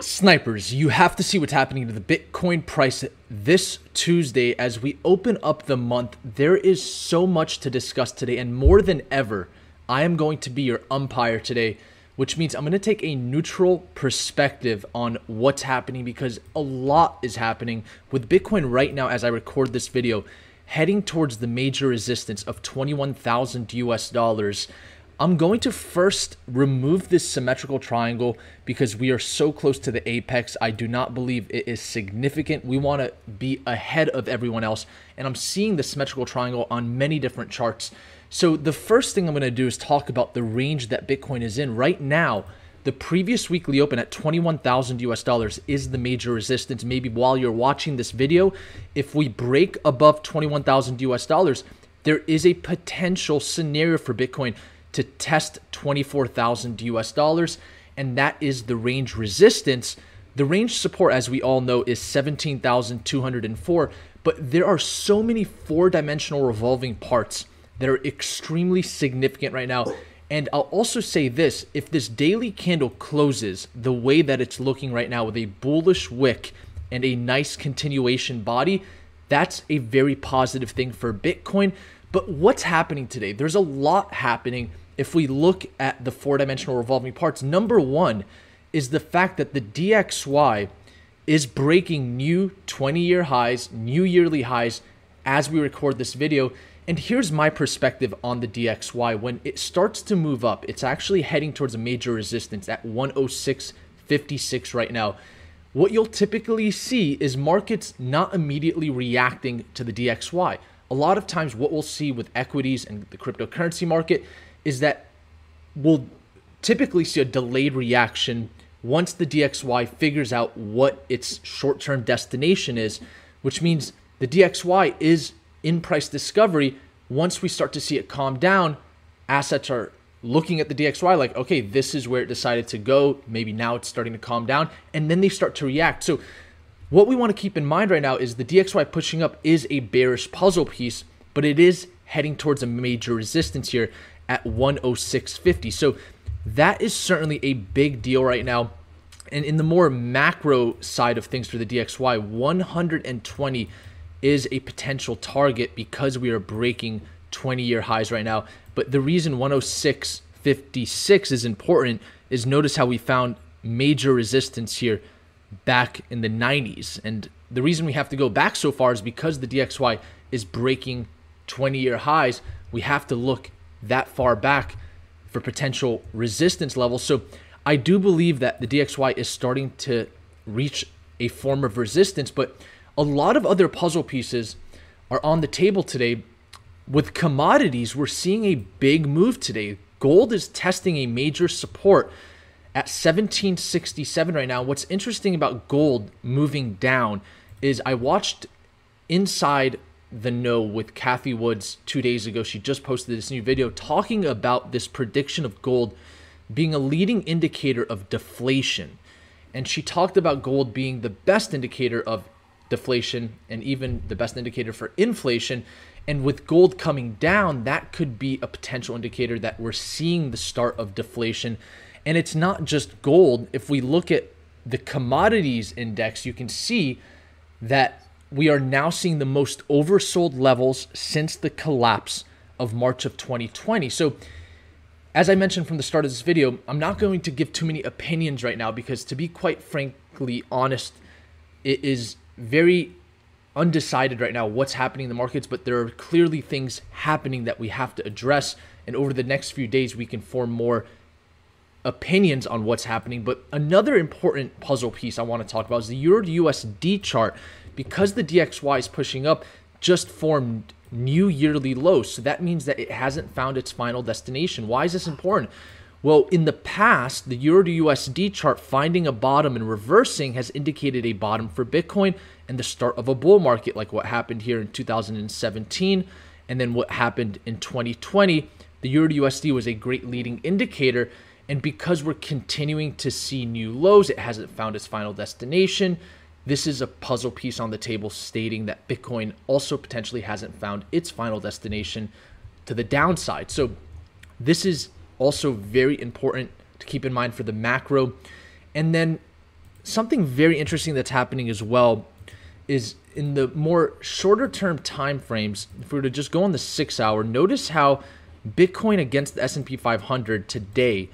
Snipers, you have to see what's happening to the Bitcoin price this Tuesday as we open up the month. There is so much to discuss today, and more than ever, I am going to be your umpire today, which means I'm going to take a neutral perspective on what's happening because a lot is happening with Bitcoin right now as I record this video, heading towards the major resistance of 21,000 US dollars. I'm going to first remove this symmetrical triangle because we are so close to the apex. I do not believe it is significant. We want to be ahead of everyone else. And I'm seeing the symmetrical triangle on many different charts. So the first thing I'm going to do is talk about the range that Bitcoin is in. Right now, the previous weekly open at 21,000 US dollars is the major resistance. Maybe while you're watching this video, if we break above 21,000 US dollars, there is a potential scenario for Bitcoin to test 24,000 US dollars, and that is the range resistance. The range support, as we all know, is 17,204, but there are so many four dimensional revolving parts that are extremely significant right now. And I'll also say this if this daily candle closes the way that it's looking right now with a bullish wick and a nice continuation body, that's a very positive thing for Bitcoin. But what's happening today? There's a lot happening if we look at the four dimensional revolving parts, number one is the fact that the DXY is breaking new 20 year highs, new yearly highs as we record this video. And here's my perspective on the DXY. When it starts to move up, it's actually heading towards a major resistance at 106.56 right now. What you'll typically see is markets not immediately reacting to the DXY. A lot of times, what we'll see with equities and the cryptocurrency market is that we'll typically see a delayed reaction once the DXY figures out what its short term destination is, which means the DXY is in price discovery. Once we start to see it calm down, assets are looking at the DXY like, okay, this is where it decided to go. Maybe now it's starting to calm down. And then they start to react. So, what we want to keep in mind right now is the DXY pushing up is a bearish puzzle piece, but it is heading towards a major resistance here at 106.50. So that is certainly a big deal right now. And in the more macro side of things for the DXY, 120 is a potential target because we are breaking 20 year highs right now. But the reason 106.56 is important is notice how we found major resistance here back in the 90s. And the reason we have to go back so far is because the DXY is breaking 20 year highs. We have to look that far back for potential resistance levels. So I do believe that the DXY is starting to reach a form of resistance, but a lot of other puzzle pieces are on the table today. With commodities, we're seeing a big move today. Gold is testing a major support at 1767 right now. What's interesting about gold moving down is I watched inside the know with Cathie Woods two days ago. She just posted this new video talking about this prediction of gold being a leading indicator of deflation. And she talked about gold being the best indicator of deflation and even the best indicator for inflation. And with gold coming down, that could be a potential indicator that we're seeing the start of deflation. And it's not just gold. If we look at the commodities index, you can see that we are now seeing the most oversold levels since the collapse of March of 2020. So, as I mentioned from the start of this video, I'm not going to give too many opinions right now because, to be quite frankly honest, it is very undecided right now what's happening in the markets, but there are clearly things happening that we have to address. And over the next few days, we can form more opinions on what's happening. But another important puzzle piece I want to talk about is the Euro USD chart because the DXY is pushing up, just formed new yearly lows. So that means that it hasn't found its final destination. Why is this important? Well, in the past, the Euro to USD chart finding a bottom and reversing has indicated a bottom for Bitcoin and the start of a bull market, like what happened here in 2017 and then what happened in 2020. The Euro to USD was a great leading indicator. And because we're continuing to see new lows, it hasn't found its final destination. This is a puzzle piece on the table stating that Bitcoin also potentially hasn't found its final destination to the downside. So, this is also very important to keep in mind for the macro. And then something very interesting that's happening as well is in the more shorter term time frames. If we were to just go on the six hour, notice how Bitcoin against the S&P 500 today.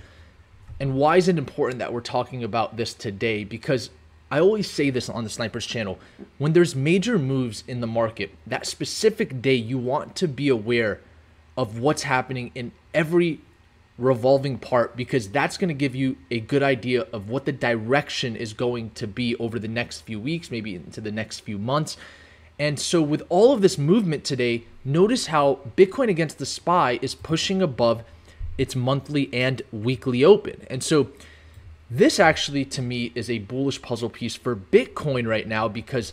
And why is it important that we're talking about this today? Because I always say this on the Snipers channel. When there's major moves in the market, that specific day, you want to be aware of what's happening in every revolving part because that's going to give you a good idea of what the direction is going to be over the next few weeks, maybe into the next few months. And so, with all of this movement today, notice how Bitcoin against the SPY is pushing above its monthly and weekly open. And so, this actually to me is a bullish puzzle piece for Bitcoin right now because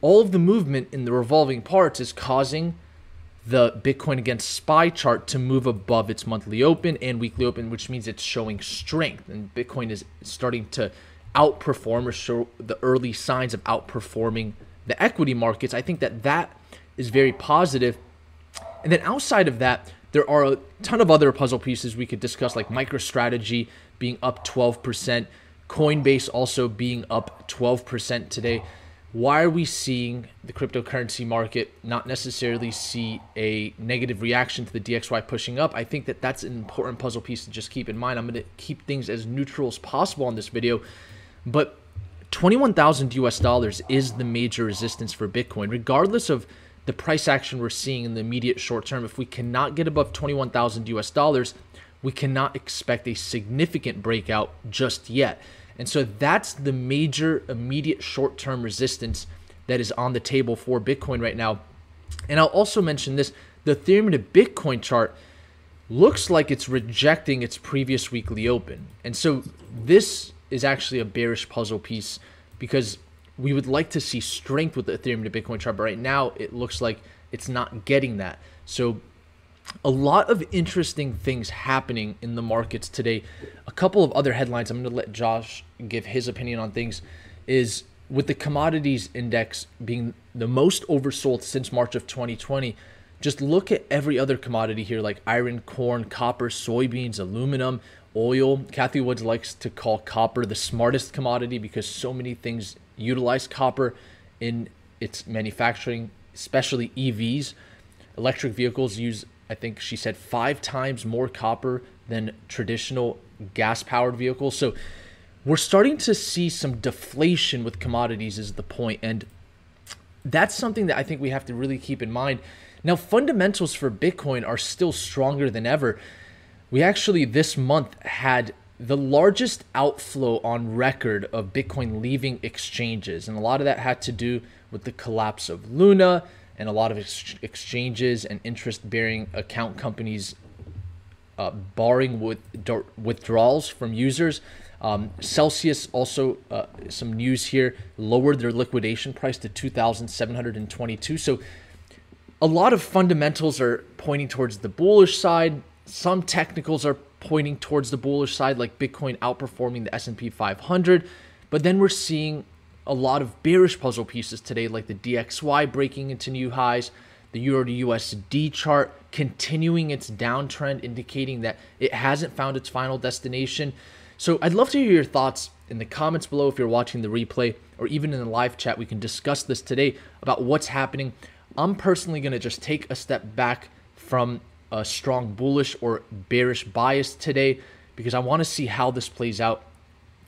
all of the movement in the revolving parts is causing the Bitcoin against SPY chart to move above its monthly open and weekly open, which means it's showing strength. And Bitcoin is starting to outperform or show the early signs of outperforming the equity markets, I think that that is very positive. And then outside of that, there are a ton of other puzzle pieces we could discuss, like MicroStrategy being up 12%, Coinbase also being up 12% today. Why are we seeing the cryptocurrency market not necessarily see a negative reaction to the DXY pushing up? I think that that's an important puzzle piece to just keep in mind. I'm going to keep things as neutral as possible on this video, but 21,000 US dollars is the major resistance for Bitcoin, regardless of the price action we're seeing in the immediate short term. If we cannot get above 21,000 US dollars, we cannot expect a significant breakout just yet. And so that's the major immediate short term resistance that is on the table for Bitcoin right now. And I'll also mention this the Ethereum to Bitcoin chart looks like it's rejecting its previous weekly open. And so this is actually a bearish puzzle piece because we would like to see strength with the Ethereum to Bitcoin chart, but right now it looks like it's not getting that. So a lot of interesting things happening in the markets today. A couple of other headlines I'm going to let Josh give his opinion on things is with the commodities index being the most oversold since March of 2020. Just look at every other commodity here like iron, corn, copper, soybeans, aluminum, oil. Cathie Woods likes to call copper the smartest commodity because so many things utilize copper in its manufacturing, especially EVs. Electric vehicles use, I think she said, five times more copper than traditional gas powered vehicles. So we're starting to see some deflation with commodities, is the point. And that's something that I think we have to really keep in mind. Now, fundamentals for Bitcoin are still stronger than ever we actually this month had the largest outflow on record of Bitcoin leaving exchanges. And a lot of that had to do with the collapse of Luna and a lot of ex- exchanges and interest bearing account companies uh, barring with withdrawals from users. Um, Celsius also, uh, some news here, lowered their liquidation price to 2,722. So a lot of fundamentals are pointing towards the bullish side. Some technicals are pointing towards the bullish side, like Bitcoin outperforming the S&P 500, but then we're seeing a lot of bearish puzzle pieces today, like the DXY breaking into new highs, the Euro to USD chart continuing its downtrend, indicating that it hasn't found its final destination. So I'd love to hear your thoughts in the comments below if you're watching the replay, or even in the live chat. We can discuss this today about what's happening. I'm personally going to just take a step back from a strong bullish or bearish bias today because I want to see how this plays out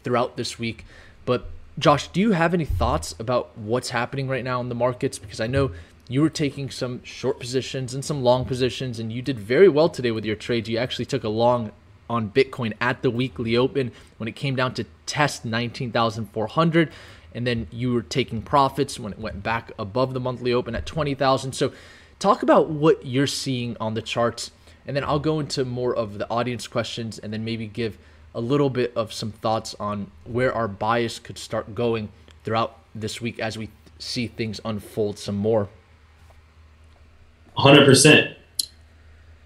throughout this week. But Josh, do you have any thoughts about what's happening right now in the markets? Because I know you were taking some short positions and some long positions, and you did very well today with your trades. You actually took a long on Bitcoin at the weekly open when it came down to test 19,400 and then you were taking profits when it went back above the monthly open at 20,000. So talk about what you're seeing on the charts, and then I'll go into more of the audience questions and then maybe give a little bit of some thoughts on where our bias could start going throughout this week as we see things unfold some more. 100%.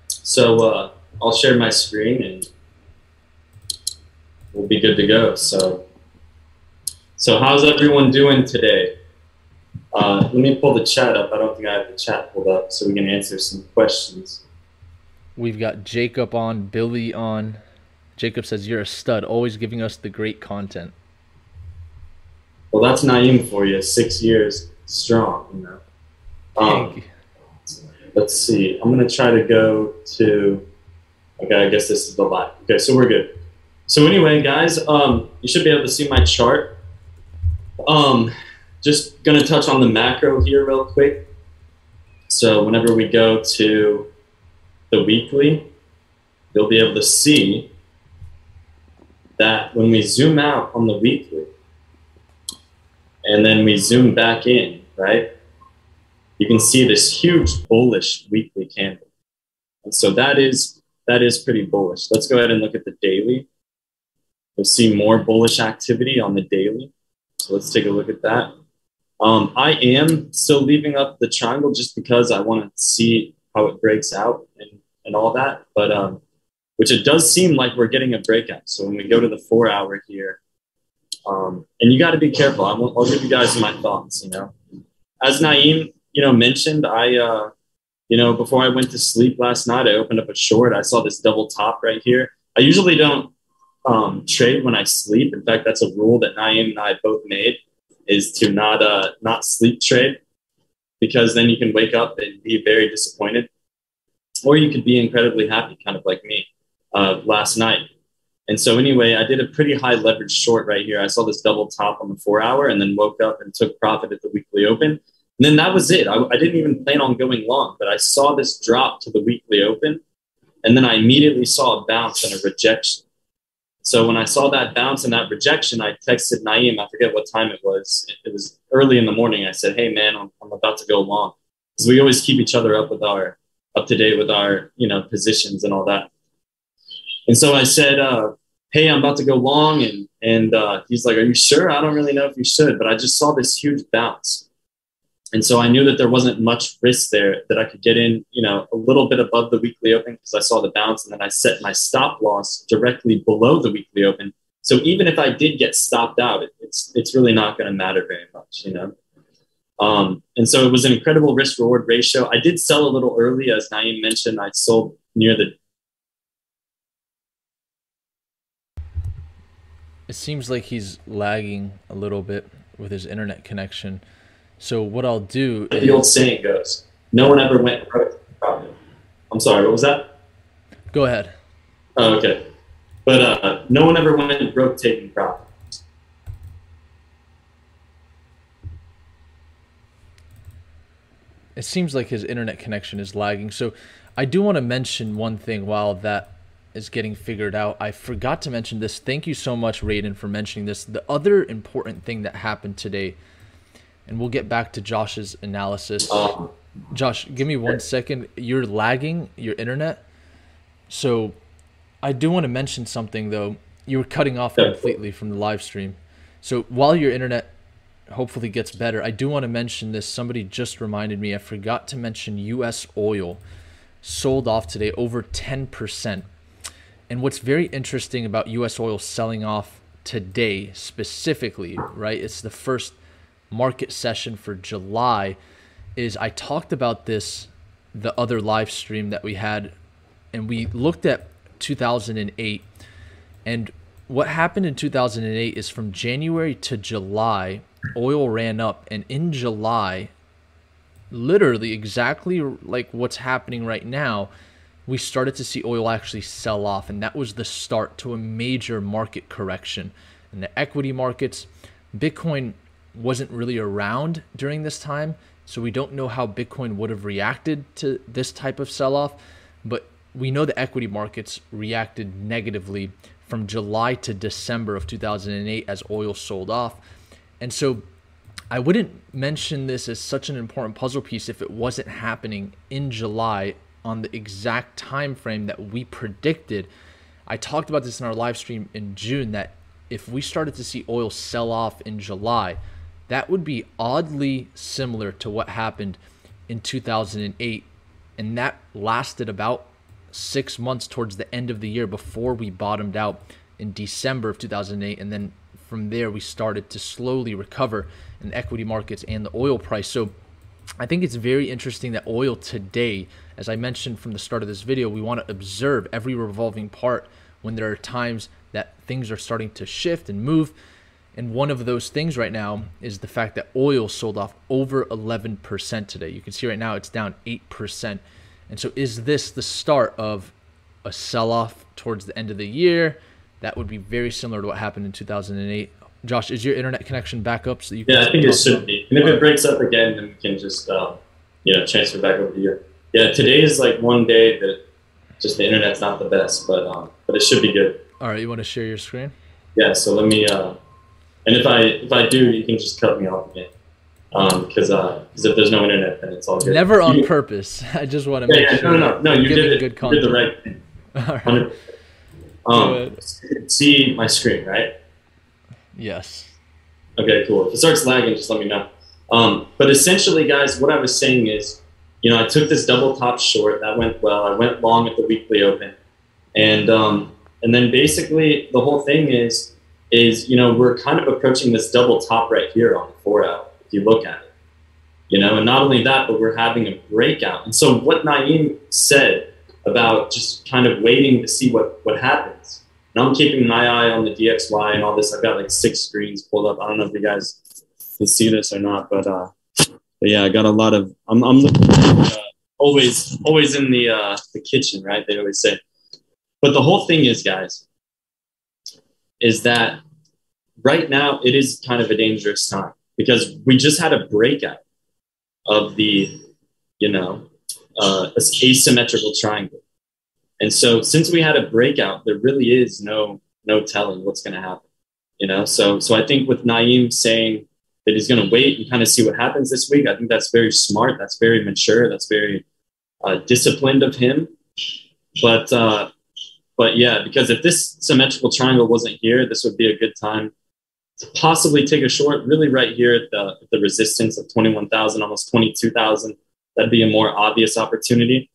So uh, I'll share my screen and we'll be good to go. So, so how's everyone doing today? Uh, let me pull the chat up. I don't think I have the chat pulled up, so we can answer some questions. We've got Jacob on, Billy on. Jacob says, You're a stud, always giving us the great content. Well, that's Naeem for you. Six years strong, you know. Um, let's see. I'm gonna try to go to. Okay, I guess this is the live. Okay, so we're good. So anyway, guys, um, you should be able to see my chart. Um, just gonna touch on the macro here real quick. So whenever we go to the weekly, you'll be able to see that when we zoom out on the weekly and then we zoom back in, right? You can see this huge bullish weekly candle. And so that is that is pretty bullish. Let's go ahead and look at the daily. You'll see more bullish activity on the daily. So let's take a look at that. Um, I am still leaving up the triangle just because I want to see how it breaks out and, and all that. But um, which it does seem like we're getting a breakout. So when we go to the four hour here, um, and you got to be careful. I'll, I'll, give you guys my thoughts. You know, as Naeem, you know, mentioned, I, uh, you know, before I went to sleep last night, I opened up a short. I saw this double top right here. I usually don't um, trade when I sleep. In fact, that's a rule that Naeem and I both made is to not uh, not sleep trade because then you can wake up and be very disappointed, or you could be incredibly happy, kind of like me uh, last night. And so anyway, I did a pretty high leverage short right here. I saw this double top on the four hour and then woke up and took profit at the weekly open. And then that was it. I, I didn't even plan on going long, but I saw this drop to the weekly open. And then I immediately saw a bounce and a rejection. So when I saw that bounce and that rejection, I texted Naeem. I forget what time it was. It, was early in the morning. I said, "Hey man, I'm, I'm about to go long," because we always keep each other up with our up to date with our you know positions and all that. And so I said, uh, "Hey, I'm about to go long," and and uh, he's like, "Are you sure? I don't really know if you should, but I just saw this huge bounce." And so I knew that there wasn't much risk there that I could get in, you know, a little bit above the weekly open because I saw the bounce and then I set my stop loss directly below the weekly open. So even if I did get stopped out, it, it's it's really not going to matter very much, you know. Um, and so it was an incredible risk reward ratio. I did sell a little early, as Naeem mentioned. I sold near the it seems like he's lagging a little bit with his internet connection. So what I'll do is, the old saying goes, no one ever went broke. I'm sorry, what was that? Go ahead. Oh, okay. But uh, no one ever went broke taking profit. It seems like his internet connection is lagging. So I do want to mention one thing while that is getting figured out. I forgot to mention this. Thank you so much, Raiden, for mentioning this. The other important thing that happened today, and we'll get back to Josh's analysis. Um, Josh, give me one second. You're lagging your internet. So I do want to mention something, though. You were cutting off completely from the live stream. So while your internet hopefully gets better, I do want to mention this. Somebody just reminded me. I forgot to mention U.S. oil sold off today over 10%. And what's very interesting about US oil selling off today specifically, right? It's the first market session for July is I talked about this the other live stream that we had and we looked at 2008 and what happened in 2008 is from January to July oil ran up and in July literally exactly like what's happening right now we started to see oil actually sell off, and that was the start to a major market correction in the equity markets. Bitcoin wasn't really around during this time, so we don't know how Bitcoin would have reacted to this type of sell off, but we know the equity markets reacted negatively from July to December of 2008 as oil sold off. And so I wouldn't mention this as such an important puzzle piece if it wasn't happening in July on the exact time frame that we predicted. I talked about this in our live stream in June that if we started to see oil sell off in July, that would be oddly similar to what happened in 2008 and that lasted about 6 months towards the end of the year before we bottomed out in December of 2008 and then from there we started to slowly recover in equity markets and the oil price. So I think it's very interesting that oil today, as I mentioned from the start of this video, we want to observe every revolving part when there are times that things are starting to shift and move. And one of those things right now is the fact that oil sold off over 11% today. You can see right now it's down 8%. And so, is this the start of a sell off towards the end of the year? That would be very similar to what happened in 2008. Josh, is your internet connection back up so you? Yeah, I think it should be. And if it breaks up again, then we can just uh, you know transfer back over to you. Yeah, today is like one day that just the internet's not the best, but um, but it should be good. All right, you want to share your screen? Yeah. So let me. Uh, and if I if I do, you can just cut me off again. Um, because uh, cause if there's no internet, then it's all good. Never on you, purpose. I just want to yeah, make yeah, sure. No, no, no. You did it. Good you did the right thing. All right. Um, see my screen, right? Yes. Okay, cool. If it starts lagging, just let me know. Um, but essentially, guys, what I was saying is, you know, I took this double top short that went well. I went long at the weekly open, and um, and then basically the whole thing is is you know we're kind of approaching this double top right here on the four out. If you look at it, you know, and not only that, but we're having a breakout. And so what Naeem said about just kind of waiting to see what what happens. And I'm keeping my eye on the DXY and all this. I've got like six screens pulled up. I don't know if you guys can see this or not, but uh, but yeah, I got a lot of. I'm I'm looking, uh, always always in the uh, the kitchen, right? They always say. But the whole thing is, guys, is that right now it is kind of a dangerous time because we just had a breakout of the, you know, uh, asymmetrical triangle. And so since we had a breakout, there really is no no telling what's going to happen. You know, so so I think with Naeem saying that he's going to wait and kind of see what happens this week, I think that's very smart. That's very mature. That's very uh, disciplined of him. But uh, but yeah, because if this symmetrical triangle wasn't here, this would be a good time to possibly take a short. Really, right here at the at the resistance of twenty one thousand, almost twenty two thousand that'd be a more obvious opportunity.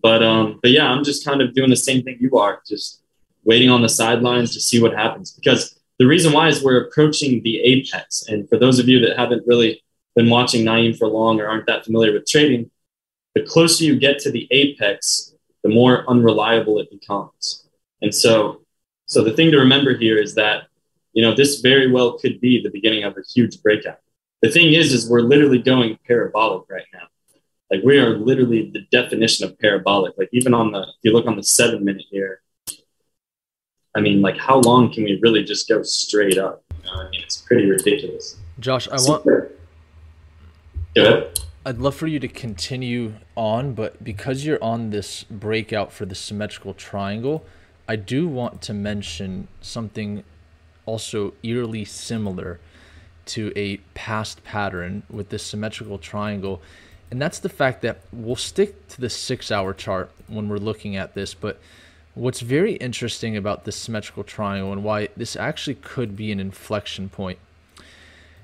But um, but yeah, I'm just kind of doing the same thing you are, just waiting on the sidelines to see what happens. Because the reason why is we're approaching the apex. And for those of you that haven't really been watching Naeem for long or aren't that familiar with trading, the closer you get to the apex, the more unreliable it becomes. And so, so the thing to remember here is that you know this very well could be the beginning of a huge breakout. The thing is, is we're literally going parabolic right now. Like we are literally the definition of parabolic. Like even on the, if you look on the seven minute here, I mean, like how long can we really just go straight up? I mean, it's pretty ridiculous. Josh, I want. Go. I'd love for you to continue on, but because you're on this breakout for the symmetrical triangle, I do want to mention something also eerily similar to a past pattern with this symmetrical triangle and that's the fact that we'll stick to the six hour chart when we're looking at this. But what's very interesting about this symmetrical triangle and why this actually could be an inflection point.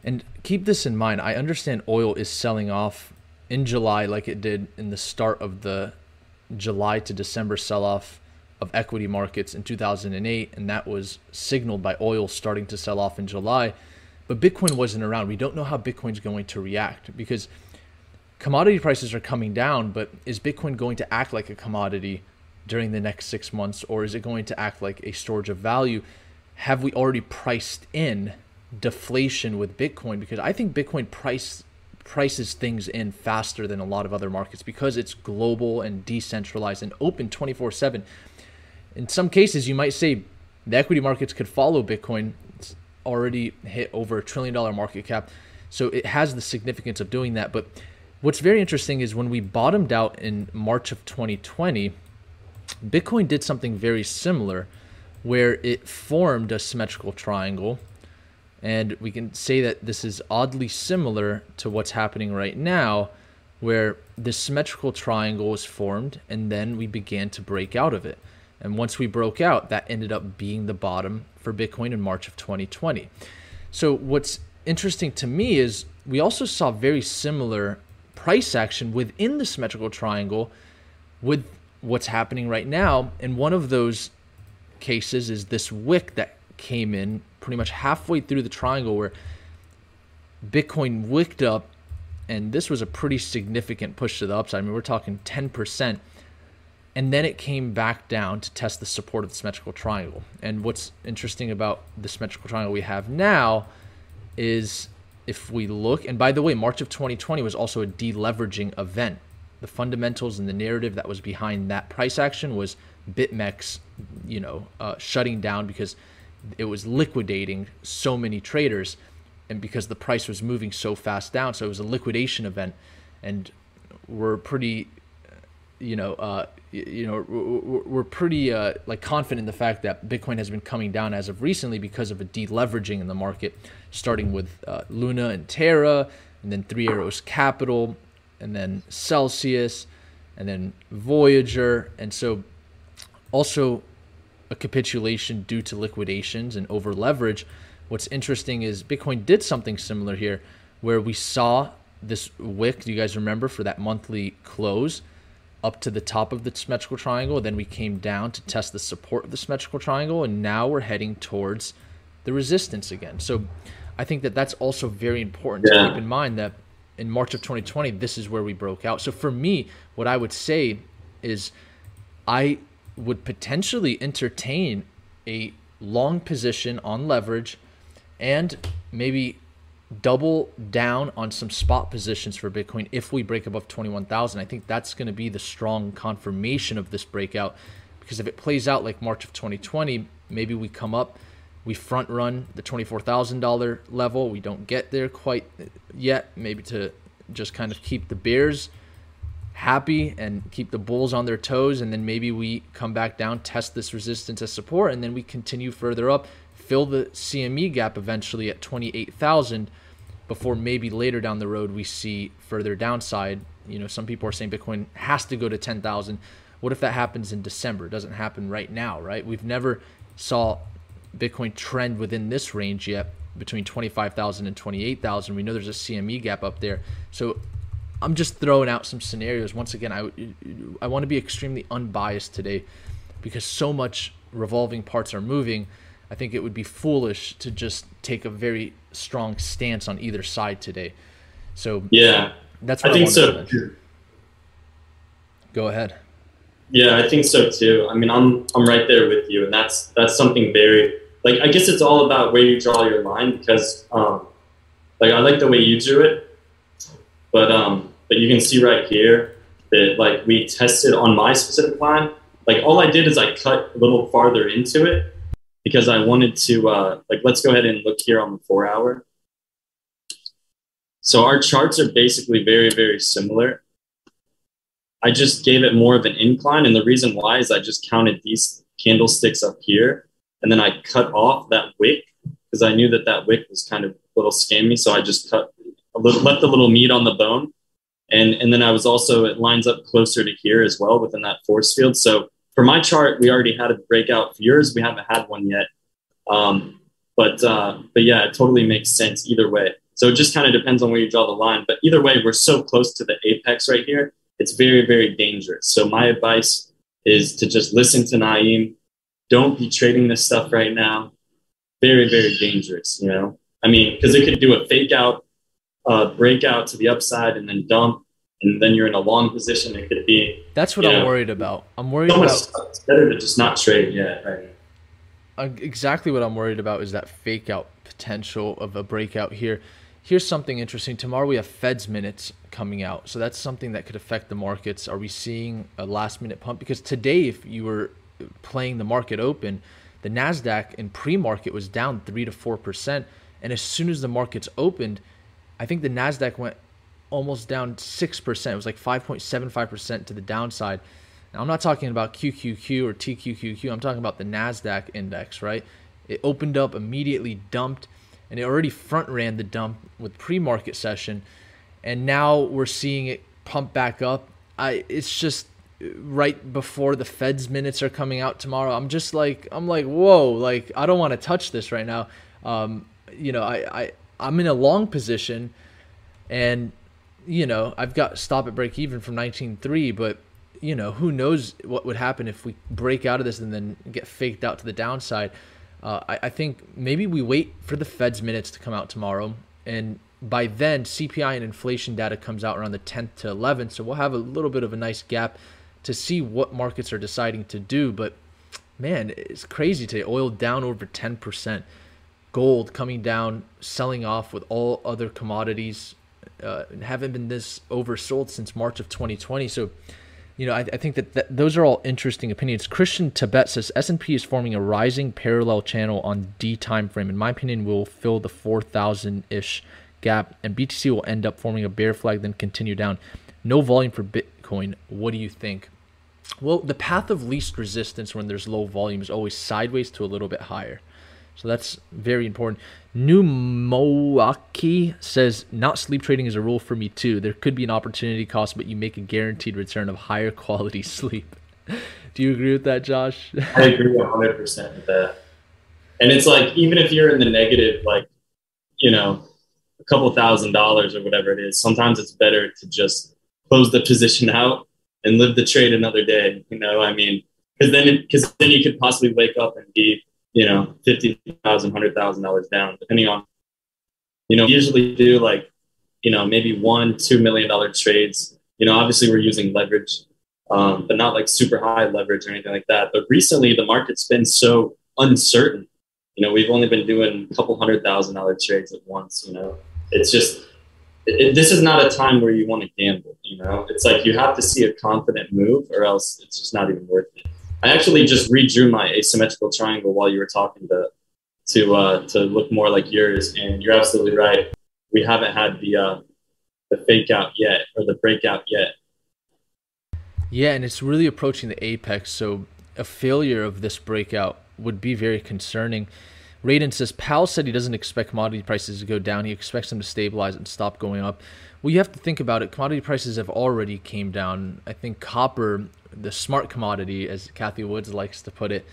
And keep this in mind. I understand oil is selling off in July like it did in the start of the July to December sell off of equity markets in 2008. And that was signaled by oil starting to sell off in July. But Bitcoin wasn't around. We don't know how Bitcoin's going to react because commodity prices are coming down, but is Bitcoin going to act like a commodity during the next six months, or is it going to act like a storage of value? Have we already priced in deflation with Bitcoin? Because I think Bitcoin price prices things in faster than a lot of other markets because it's global and decentralized and open 24/7. In some cases, you might say the equity markets could follow Bitcoin. It's already hit over a trillion dollar market cap. So it has the significance of doing that, but What's very interesting is when we bottomed out in March of 2020, Bitcoin did something very similar where it formed a symmetrical triangle. And we can say that this is oddly similar to what's happening right now, where this symmetrical triangle was formed and then we began to break out of it. And once we broke out, that ended up being the bottom for Bitcoin in March of 2020. So, what's interesting to me is we also saw very similar price action within the symmetrical triangle with what's happening right now. And one of those cases is this wick that came in pretty much halfway through the triangle where Bitcoin wicked up, and this was a pretty significant push to the upside. I mean, we're talking 10%. and then it came back down to test the support of the symmetrical triangle. And what's interesting about the symmetrical triangle we have now is if we look, and by the way, March of 2020 was also a deleveraging event. The fundamentals and the narrative that was behind that price action was BitMEX, you know, uh, shutting down because it was liquidating so many traders, and because the price was moving so fast down, so it was a liquidation event, and we're pretty, you know, uh, you know, we're pretty uh, like confident in the fact that Bitcoin has been coming down as of recently because of a deleveraging in the market, starting with uh, Luna and Terra, and then Three Arrows Capital, and then Celsius, and then Voyager, and so also a capitulation due to liquidations and over leverage. What's interesting is Bitcoin did something similar here, where we saw this wick. Do you guys remember for that monthly close? up to the top of the symmetrical triangle. Then we came down to test the support of the symmetrical triangle, and now we're heading towards the resistance again. So I think that that's also very important yeah. to keep in mind that in March of 2020, this is where we broke out. So for me, what I would say is I would potentially entertain a long position on leverage and maybe double down on some spot positions for Bitcoin if we break above 21,000. I think that's going to be the strong confirmation of this breakout because if it plays out like March of 2020, maybe we come up, we front run the $24,000 level. We don't get there quite yet, maybe to just kind of keep the bears happy and keep the bulls on their toes and then maybe we come back down, test this resistance as support and then we continue further up fill the CME gap eventually at 28,000 before maybe later down the road we see further downside. You know, some people are saying Bitcoin has to go to 10,000. What if that happens in December? It doesn't happen right now, right? We've never saw Bitcoin trend within this range yet between 25,000 and 28,000. We know there's a CME gap up there. So I'm just throwing out some scenarios. Once again, I, I want to be extremely unbiased today because so much revolving parts are moving I think it would be foolish to just take a very strong stance on either side today. So yeah, that's what I, I think so. Go ahead. Yeah, I think so too. I mean, I'm I'm right there with you, and that's that's something very like I guess it's all about where you draw your line because um, like I like the way you drew it, but um, but you can see right here that like we tested on my specific line. Like all I did is I cut a little farther into it because I wanted to, uh, like, let's go ahead and look here on the four hour. So our charts are basically very, very similar. I just gave it more of an incline. And the reason why is I just counted these candlesticks up here. And then I cut off that wick because I knew that that wick was kind of a little scammy. So I just cut a little, left a little meat on the bone. And, and then I was also, it lines up closer to here as well within that force field. So for my chart, we already had a breakout. For yours, we haven't had one yet. Um, but uh, but yeah, it totally makes sense either way. So it just kind of depends on where you draw the line. But either way, we're so close to the apex right here. It's very very dangerous. So my advice is to just listen to Naeem. Don't be trading this stuff right now. Very very dangerous. You know, I mean, because it could do a fake out, uh, breakout to the upside, and then dump and then you're in a long position. It could be. That's what I'm know, worried about. I'm worried so about. It's better to just not trade. yet, right. Uh, exactly what I'm worried about is that fake out potential of a breakout here. Here's something interesting. Tomorrow we have Fed's minutes coming out, so that's something that could affect the markets. Are we seeing a last minute pump? Because today, if you were playing the market open, the Nasdaq in pre-market was down three to four percent, and as soon as the markets opened, I think the Nasdaq went almost down 6%. It was like 5.75% to the downside. Now, I'm not talking about QQQ or TQQQ. I'm talking about the NASDAQ index, right? It opened up, immediately dumped, and it already front ran the dump with pre market session. And now we're seeing it pump back up. I, it's just right before the Fed's minutes are coming out tomorrow. I'm just like, I'm like, whoa, like, I don't want to touch this right now. Um, you know, I, I, I'm in a long position and you know, I've got stop at break even from 19.3, but you know, who knows what would happen if we break out of this and then get faked out to the downside. Uh, I, I, think maybe we wait for the Fed's minutes to come out tomorrow, and by then CPI and inflation data comes out around the 10th to 11th, so we'll have a little bit of a nice gap to see what markets are deciding to do. But man, it's crazy today. Oil down over 10%. Gold coming down, selling off with all other commodities. Uh, haven't been this oversold since March of 2020. So, you know, I, I think that, that those are all interesting opinions. Christian Tibet says S&P is forming a rising parallel channel on D time frame. In my opinion, will fill the 4,000 ish gap, and BTC will end up forming a bear flag, then continue down. No volume for Bitcoin. What do you think? Well, the path of least resistance when there's low volume is always sideways to a little bit higher. So that's very important. New Moaki says, not sleep trading is a rule for me too. There could be an opportunity cost, but you make a guaranteed return of higher quality sleep. Do you agree with that, Josh? I agree 100% with that. And it's like, even if you're in the negative, like, you know, a couple thousand dollars or whatever it is, sometimes it's better to just close the position out and live the trade another day. You know, I mean, because then because then you could possibly wake up and be you know fifty thousand, hundred thousand dollars down, depending on you know usually do like you know maybe one two million dollar trades. You know, obviously we're using leverage, um, but not like super high leverage or anything like that. But recently the market's been so uncertain. You know, we've only been doing a couple hundred thousand dollar trades at once. You know, it's just it, this is not a time where you want to gamble. You know, it's like you have to see a confident move, or else it's just not even worth it. I actually just redrew my asymmetrical triangle while you were talking to to uh, to look more like yours, and you're absolutely right. We haven't had the uh, the fake out yet, or the breakout yet. Yeah, and it's really approaching the apex. So a failure of this breakout would be very concerning. Raiden says Powell said he doesn't expect commodity prices to go down. He expects them to stabilize and stop going up. Well, you have to think about it. Commodity prices have already came down. I think copper, the smart commodity, as Cathie Woods likes to put it,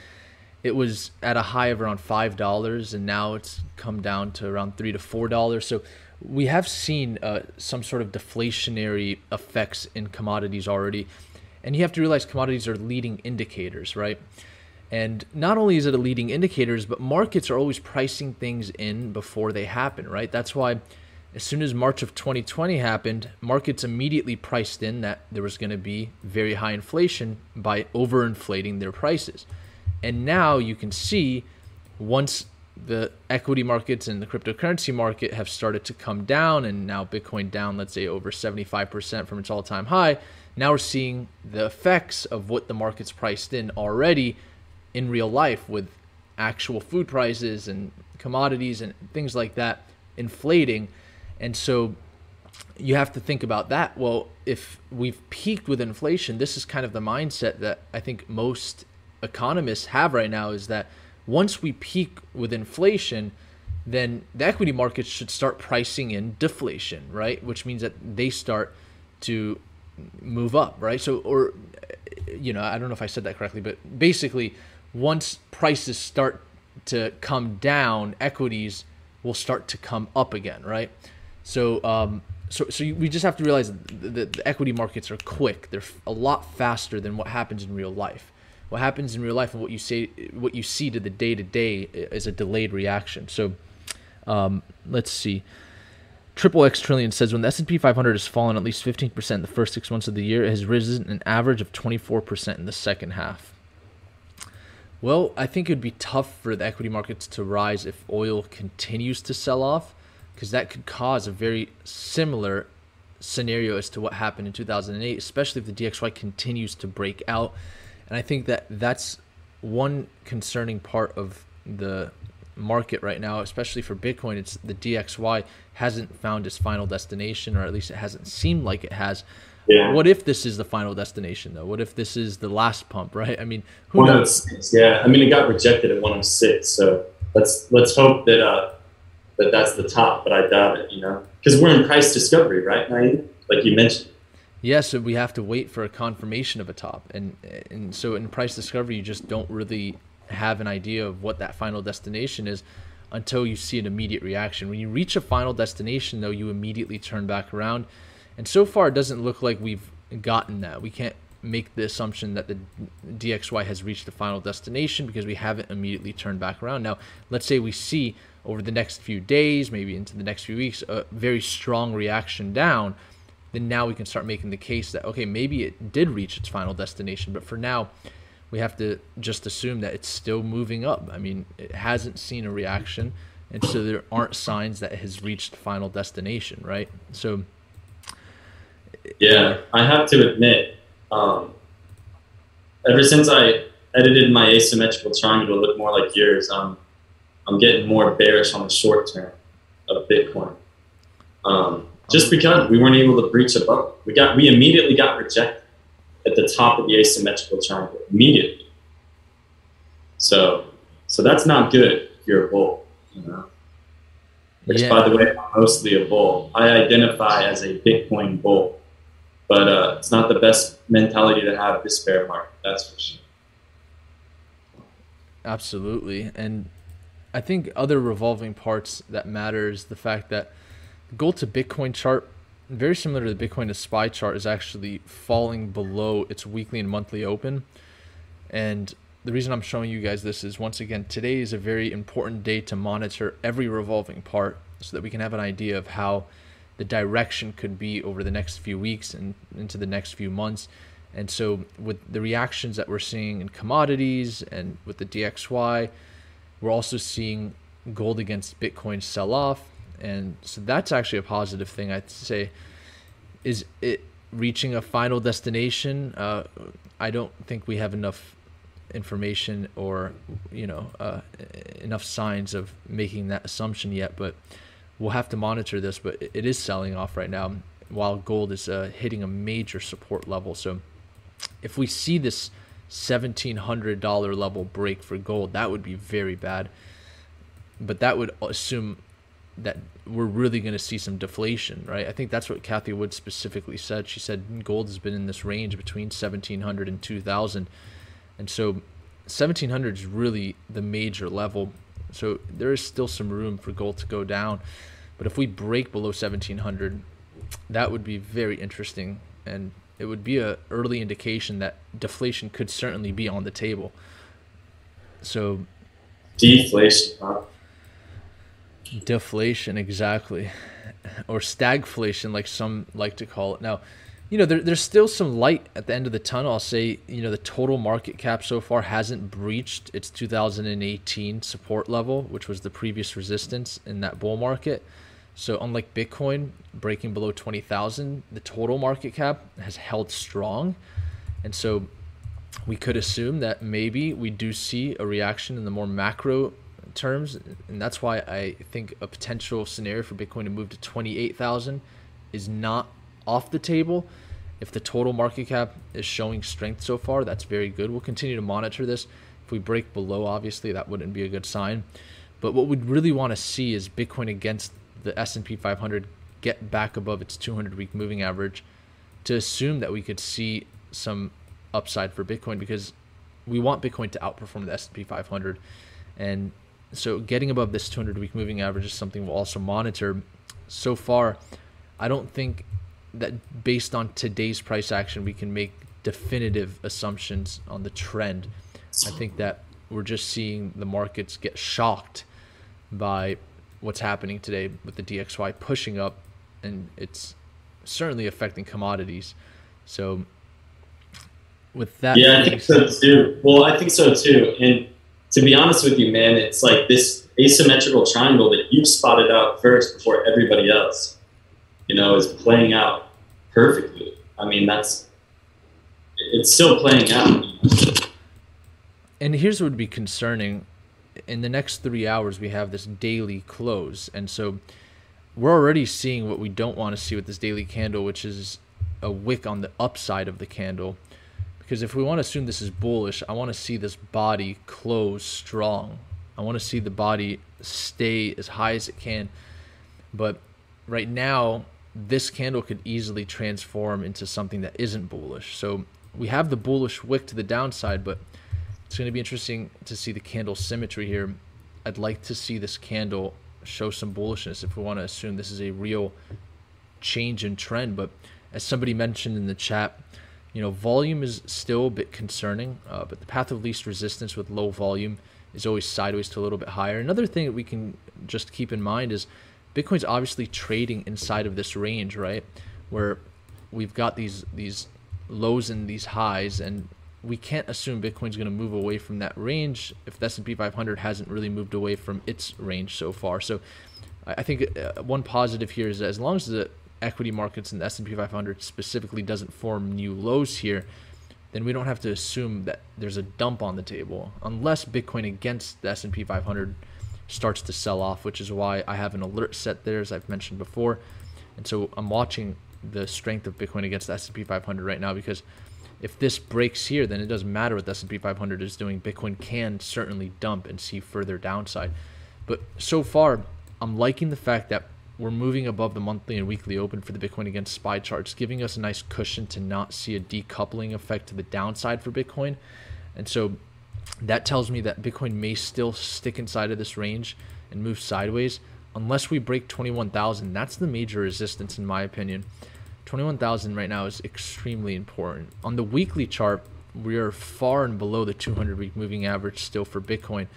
it was at a high of around five dollars, and now it's come down to around three to four dollars. So we have seen uh, some sort of deflationary effects in commodities already, and you have to realize commodities are leading indicators, right? And not only is it a leading indicators, but markets are always pricing things in before they happen, right? That's why as soon as March of 2020 happened, markets immediately priced in that there was going to be very high inflation by overinflating their prices. And now you can see once the equity markets and the cryptocurrency market have started to come down, and now Bitcoin down, let's say, over 75% from its all time high, now we're seeing the effects of what the market's priced in already in real life with actual food prices and commodities and things like that inflating. And so you have to think about that. Well, if we've peaked with inflation, this is kind of the mindset that I think most economists have right now is that once we peak with inflation, then the equity markets should start pricing in deflation, right? Which means that they start to move up, right? So, or, you know, I don't know if I said that correctly, but basically, once prices start to come down, equities will start to come up again, right? So, um, so, so we just have to realize that the, the equity markets are quick. They're a lot faster than what happens in real life. What happens in real life and what you say, what you see to the day to day, is a delayed reaction. So, um, let's see. Triple X Trillion says when the S&P 500 has fallen at least 15% in the first six months of the year, it has risen an average of 24% in the second half. Well, I think it would be tough for the equity markets to rise if oil continues to sell off, because that could cause a very similar scenario as to what happened in 2008, especially if the DXY continues to break out. And I think that that's one concerning part of the market right now, especially for Bitcoin. It's the DXY hasn't found its final destination, or at least it hasn't seemed like it has. Yeah. What if this is the final destination, though? What if this is the last pump, right? I mean, who knows? Yeah, I mean, it got rejected at 106, so let's let's hope that uh, that that's the top, but I doubt it. You know, because we're in price discovery, right, Naeem? Like you mentioned. Yes, so we have to wait for a confirmation of a top, and and so in price discovery, you just don't really have an idea of what that final destination is until you see an immediate reaction. When you reach a final destination, though, you immediately turn back around and so far, it doesn't look like we've gotten that. We can't make the assumption that the DXY has reached the final destination because we haven't immediately turned back around. Now, let's say we see over the next few days, maybe into the next few weeks, a very strong reaction down. then now we can start making the case that okay, maybe it did reach its final destination, but for now, we have to just assume that it's still moving up. I mean, it hasn't seen a reaction, and so there aren't signs that it has reached final destination, right? So, yeah, I have to admit, um, ever since I edited my asymmetrical triangle to look more like yours, um, I'm getting more bearish on the short term of Bitcoin. Um, just because we weren't able to breach above, we got we immediately got rejected at the top of the asymmetrical triangle immediately. So, so that's not good if you're a bull, you know. Which, yeah. by the way, I'm mostly a bull. I identify as a Bitcoin bull, but uh, it's not the best mentality to have this bear market. That's for sure. Absolutely, and I think other revolving parts that matter is the fact that the gold to Bitcoin chart, very similar to the Bitcoin to SPY chart, is actually falling below its weekly and monthly open. And the reason I'm showing you guys this is once again, today is a very important day to monitor every revolving part so that we can have an idea of how the direction could be over the next few weeks and into the next few months. And so, with the reactions that we're seeing in commodities and with the DXY, we're also seeing gold against Bitcoin sell off. And so, that's actually a positive thing, I'd say. Is it reaching a final destination? Uh, I don't think we have enough information or you know uh, enough signs of making that assumption yet but we'll have to monitor this but it is selling off right now while gold is uh, hitting a major support level so if we see this $1700 level break for gold, that would be very bad. But that would assume that we're really going to see some deflation, right? I think that's what Cathie Wood specifically said. She said gold has been in this range between 1700 and 2000. And so 1700 is really the major level. So there is still some room for gold to go down. But if we break below 1700, that would be very interesting and it would be a early indication that deflation could certainly be on the table. So deflation, huh? Deflation, exactly. Or stagflation, like some like to call it. Now, you know, there, there's still some light at the end of the tunnel. I'll say, you know, the total market cap so far hasn't breached its 2018 support level, which was the previous resistance in that bull market. So unlike Bitcoin breaking below 20,000, the total market cap has held strong. And so we could assume that maybe we do see a reaction in the more macro terms. And that's why I think a potential scenario for Bitcoin to move to 28,000 is not off the table. If the total market cap is showing strength so far, that's very good. We'll continue to monitor this. If we break below, obviously, that wouldn't be a good sign. But what we'd really want to see is Bitcoin against the S&P 500 get back above its 200 week moving average to assume that we could see some upside for Bitcoin because we want Bitcoin to outperform the S&P 500 and so getting above this 200 week moving average is something we'll also monitor. So far I don't think that based on today's price action we can make definitive assumptions on the trend. I think that we're just seeing the markets get shocked by what's happening today with the DXY pushing up, and it's certainly affecting commodities. So, with that, yeah, I think so too. Well, I think so too. And to be honest with you, man, it's like this asymmetrical triangle that you've spotted out first before everybody else. You know, is playing out perfectly. I mean, that's it's still playing out. And here's what would be concerning in the next three hours we have this daily close. And so we're already seeing what we don't want to see with this daily candle which is a wick on the upside of the candle. Because if we want to assume this is bullish i want to see this body close strong. I want to see the body stay as high as it can. But right now this candle could easily transform into something that isn't bullish. So we have the bullish wick to the downside but it's going to be interesting to see the candle symmetry here. I'd like to see this candle show some bullishness if we want to assume this is a real change in trend. But as somebody mentioned in the chat, you know, volume is still a bit concerning, uh, but the path of least resistance with low volume is always sideways to a little bit higher. Another thing that we can just keep in mind is Bitcoin's obviously trading inside of this range, right? Where we've got these these lows and these highs, and we can't assume Bitcoin's going to move away from that range if the S&P 500 hasn't really moved away from its range so far. So I think uh, one positive here is that as long as the equity markets and the S&P 500 specifically doesn't form new lows here, then we don't have to assume that there's a dump on the table unless Bitcoin against the S&P 500 starts to sell off, which is why I have an alert set there as I've mentioned before. And so I'm watching the strength of Bitcoin against the S&P 500 right now because if this breaks here, then it doesn't matter what the S&P 500 is doing. Bitcoin can certainly dump and see further downside. But so far, I'm liking the fact that we're moving above the monthly and weekly open for the Bitcoin against SPY charts, giving us a nice cushion to not see a decoupling effect to the downside for Bitcoin. And so that tells me that Bitcoin may still stick inside of this range and move sideways unless we break 21,000. That's the major resistance, in my opinion. 21,000 right now is extremely important. On the weekly chart, we are far and below the 200 week moving average still for Bitcoin.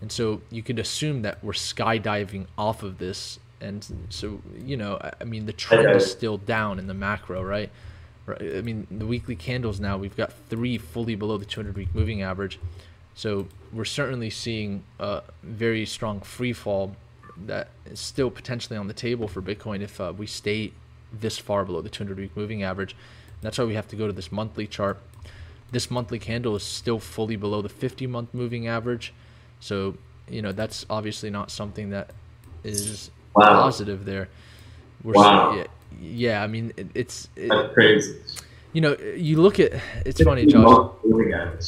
And so you could assume that we're skydiving off of this. And so, you know, I mean, the trend is still down in the macro, right? I mean, the weekly candles now, we've got three fully below the 200 week moving average. So we're certainly seeing a very strong free fall that is still potentially on the table for Bitcoin if uh, we stay this far below the 200 week moving average. And that's why we have to go to this monthly chart. This monthly candle is still fully below the 50 month moving average. So, you know, that's obviously not something that is wow. positive there. We're wow. yeah, yeah, I mean, it, it's it, that's crazy. You know, you look at it's funny, Josh.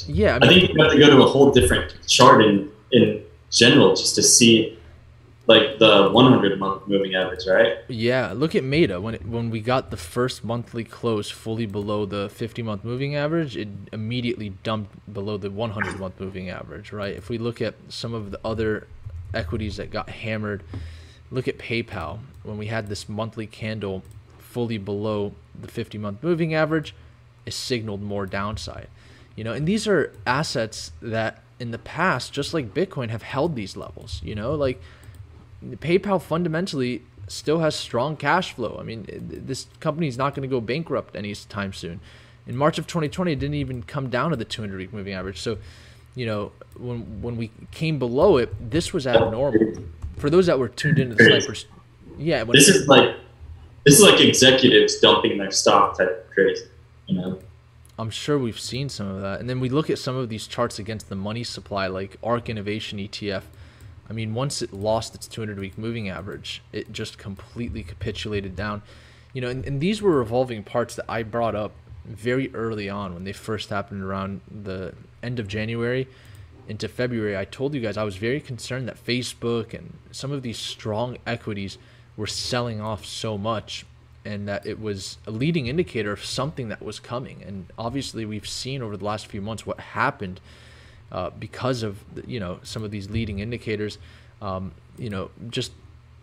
Yeah, I, mean, I think you have to go to a whole different chart in in general just to see like the 100 month moving average, right? Yeah, look at Meta when it, when we got the first monthly close fully below the 50 month moving average, it immediately dumped below the 100 month moving average, right? If we look at some of the other equities that got hammered, look at PayPal when we had this monthly candle fully below the 50 month moving average, it signaled more downside. You know, and these are assets that in the past, just like Bitcoin, have held these levels. You know, like PayPal fundamentally still has strong cash flow. I mean, this company is not going to go bankrupt anytime soon. In March of 2020, it didn't even come down to the 200 week moving average. So, you know, when when we came below it, this was abnormal. For those that were tuned into the snipers, yeah. This is like this is like executives dumping their stock type of crazy, you know. I'm sure we've seen some of that. And then we look at some of these charts against the money supply, like ARK Innovation ETF I mean, once it lost its 200 week moving average, it just completely capitulated down. You know, and, and these were revolving parts that I brought up very early on when they first happened around the end of January into February. I told you guys I was very concerned that Facebook and some of these strong equities were selling off so much and that it was a leading indicator of something that was coming. And obviously, we've seen over the last few months what happened uh, because of you know some of these leading indicators. Um, you know, just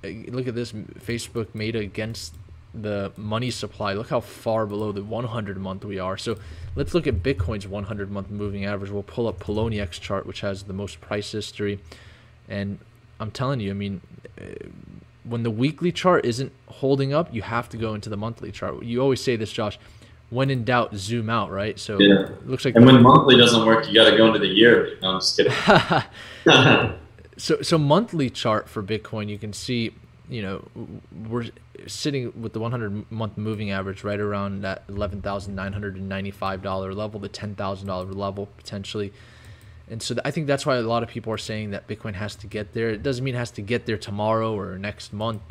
uh, look at this Facebook made against the money supply. Look how far below the 100 month we are. So let's look at Bitcoin's 100 month moving average. We'll pull up Poloniex chart, which has the most price history, and I'm telling you, I mean. Uh, when the weekly chart isn't holding up, you have to go into the monthly chart. You always say this, Josh when in doubt, zoom out, right? So yeah. looks like. And when monthly doesn't work, you got to go into the yearly. No, I'm just kidding. so, so monthly chart for Bitcoin, you can see, you know, we're sitting with the 100 month moving average right around that $11,995 level, the $10,000 level potentially. And so I think that's why a lot of people are saying that Bitcoin has to get there. It doesn't mean it has to get there tomorrow or next month,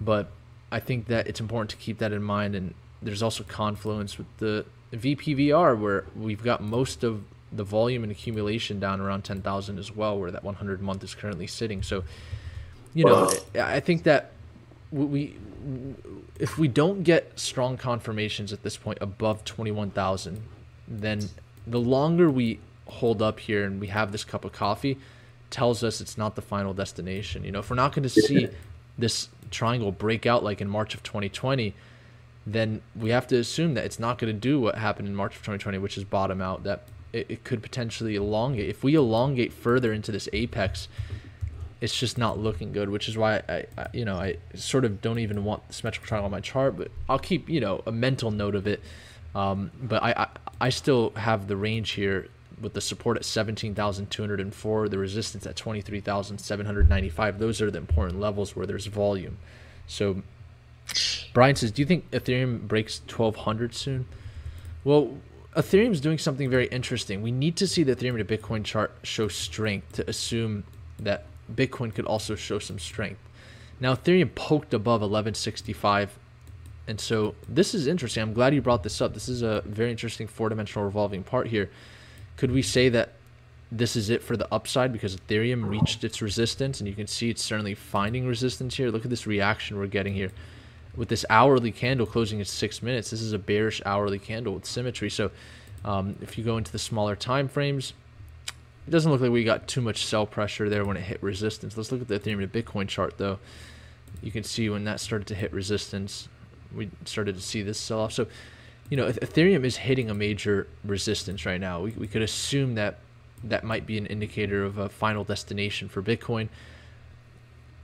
but I think that it's important to keep that in mind and there's also confluence with the VPVR where we've got most of the volume and accumulation down around 10,000 as well, where that 100 month is currently sitting. So, you know, I think that we, if we don't get strong confirmations at this point above 21,000, then the longer we hold up here and we have this cup of coffee tells us it's not the final destination. You know, if we're not going to see this triangle break out like in March of 2020, then we have to assume that it's not going to do what happened in March of 2020, which is bottom out. That it, it could potentially elongate. If we elongate further into this apex, it's just not looking good, which is why I, I, you know, I sort of don't even want the symmetrical triangle on my chart, but I'll keep, you know, a mental note of it. Um, but I, I, I still have the range here with the support at 17,204, the resistance at 23,795. Those are the important levels where there's volume. So Brian says, do you think Ethereum breaks 1200 soon? Well, Ethereum is doing something very interesting. We need to see the Ethereum to Bitcoin chart show strength to assume that Bitcoin could also show some strength. Now, Ethereum poked above 1165. And so this is interesting. I'm glad you brought this up. This is a very interesting four dimensional revolving part here. Could we say that this is it for the upside because Ethereum reached its resistance? And you can see it's certainly finding resistance here. Look at this reaction we're getting here. With this hourly candle closing at six minutes, this is a bearish hourly candle with symmetry. So um, if you go into the smaller time frames, it doesn't look like we got too much sell pressure there when it hit resistance. Let's look at the Ethereum to Bitcoin chart though. You can see when that started to hit resistance, we started to see this sell off. So, you know, Ethereum is hitting a major resistance right now. We, we could assume that that might be an indicator of a final destination for Bitcoin.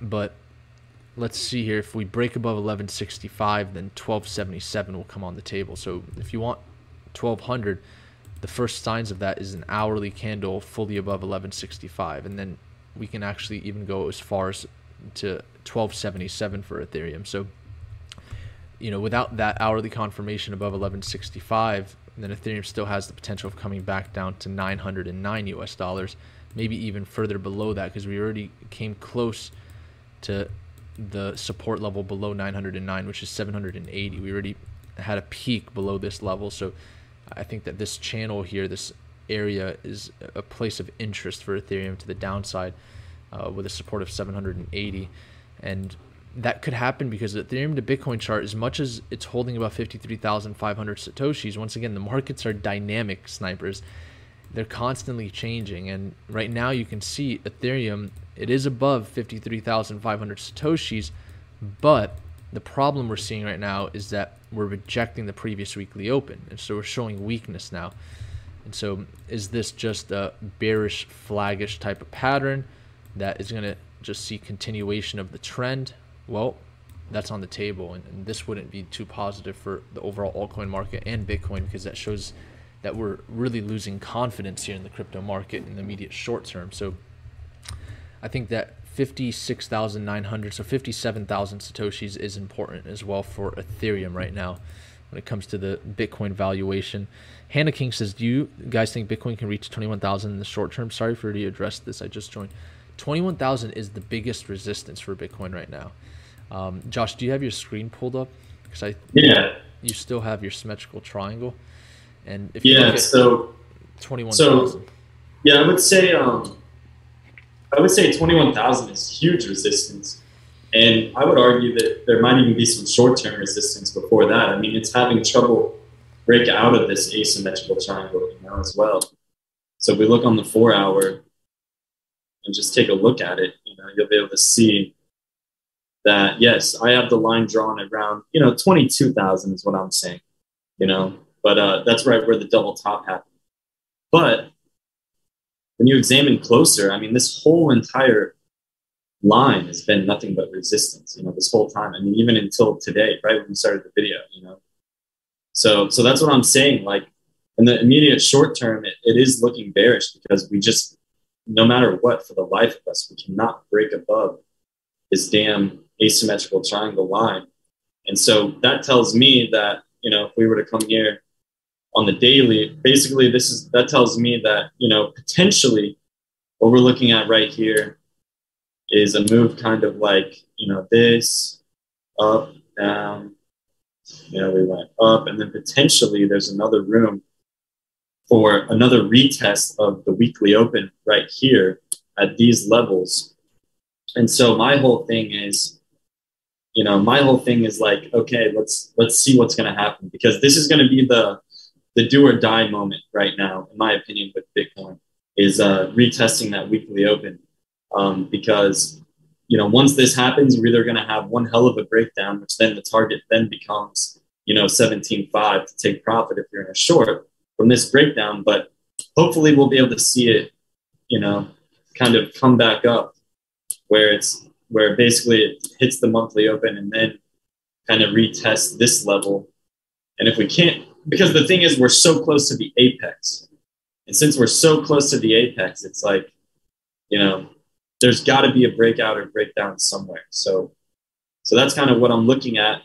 But let's see here. If we break above 1165, then 1277 will come on the table. So if you want 1200, the first signs of that is an hourly candle fully above 1165 and then we can actually even go as far as to 1277 for ethereum so you know without that hourly confirmation above 1165 then ethereum still has the potential of coming back down to 909 us dollars maybe even further below that because we already came close to the support level below 909 which is 780 we already had a peak below this level so I think that this channel here, this area, is a place of interest for Ethereum to the downside uh, with a support of 780. And that could happen because Ethereum to Bitcoin chart, as much as it's holding about 53,500 Satoshis, once again, the markets are dynamic snipers. They're constantly changing. And right now you can see Ethereum, it is above 53,500 Satoshis, but the problem we're seeing right now is that we're rejecting the previous weekly open, and so we're showing weakness now. And so, is this just a bearish, flaggish type of pattern that is going to just see continuation of the trend? Well, that's on the table, and, and, this wouldn't be too positive for the overall altcoin market and Bitcoin because that shows that we're really losing confidence here in the crypto market in the immediate short term. So, I think that 56,900, so 57,000 Satoshis is important as well for Ethereum right now when it comes to the Bitcoin valuation. Hannah King says, Do you guys think Bitcoin can reach 21,000 in the short term? Sorry for the address this. I just joined. 21,000 is the biggest resistance for Bitcoin right now. Um, Josh, do you have your screen pulled up? Because I yeah, you still have your symmetrical triangle, and if you yeah, so 21,000. So yeah, I would say um, I would say 21,000 is huge resistance. And I would argue that there might even be some short term resistance before that. I mean, it's having trouble break out of this asymmetrical triangle, you know, as well. So if we look on the four hour and just take a look at it, you know, you'll be able to see that, yes, I have the line drawn around, you know, 22,000 is what I'm saying, you know, but uh, that's right where the double top happened. But when you examine closer, I mean, this whole entire line has been nothing but resistance, you know, this whole time. I mean, even until today, right when we started the video, you know. So, so that's what I'm saying. Like in the immediate short term, it, it is looking bearish because we just, no matter what, for the life of us, we cannot break above this damn asymmetrical triangle line. And so that tells me that, you know, if we were to come here on the daily, basically this is that tells me that you know potentially what we're looking at right here is a move kind of like you know this up down know we went up and then potentially there's another room for another retest of the weekly open right here at these levels. And so my whole thing is you know my whole thing is like okay let's let's see what's going to happen because this is going to be the the do or die moment right now, in my opinion, with Bitcoin is uh, retesting that weekly open um, because you know once this happens, we're either going to have one hell of a breakdown, which then the target then becomes you know 17.5 to take profit if you're in a short from this breakdown, but hopefully we'll be able to see it, you know, kind of come back up where it's where basically it hits the monthly open and then kind of retest this level. And if we can't, because the thing is, we're so close to the apex. And since we're so close to the apex, it's like, you know, there's got to be a breakout or breakdown somewhere. So, so that's kind of what I'm looking at.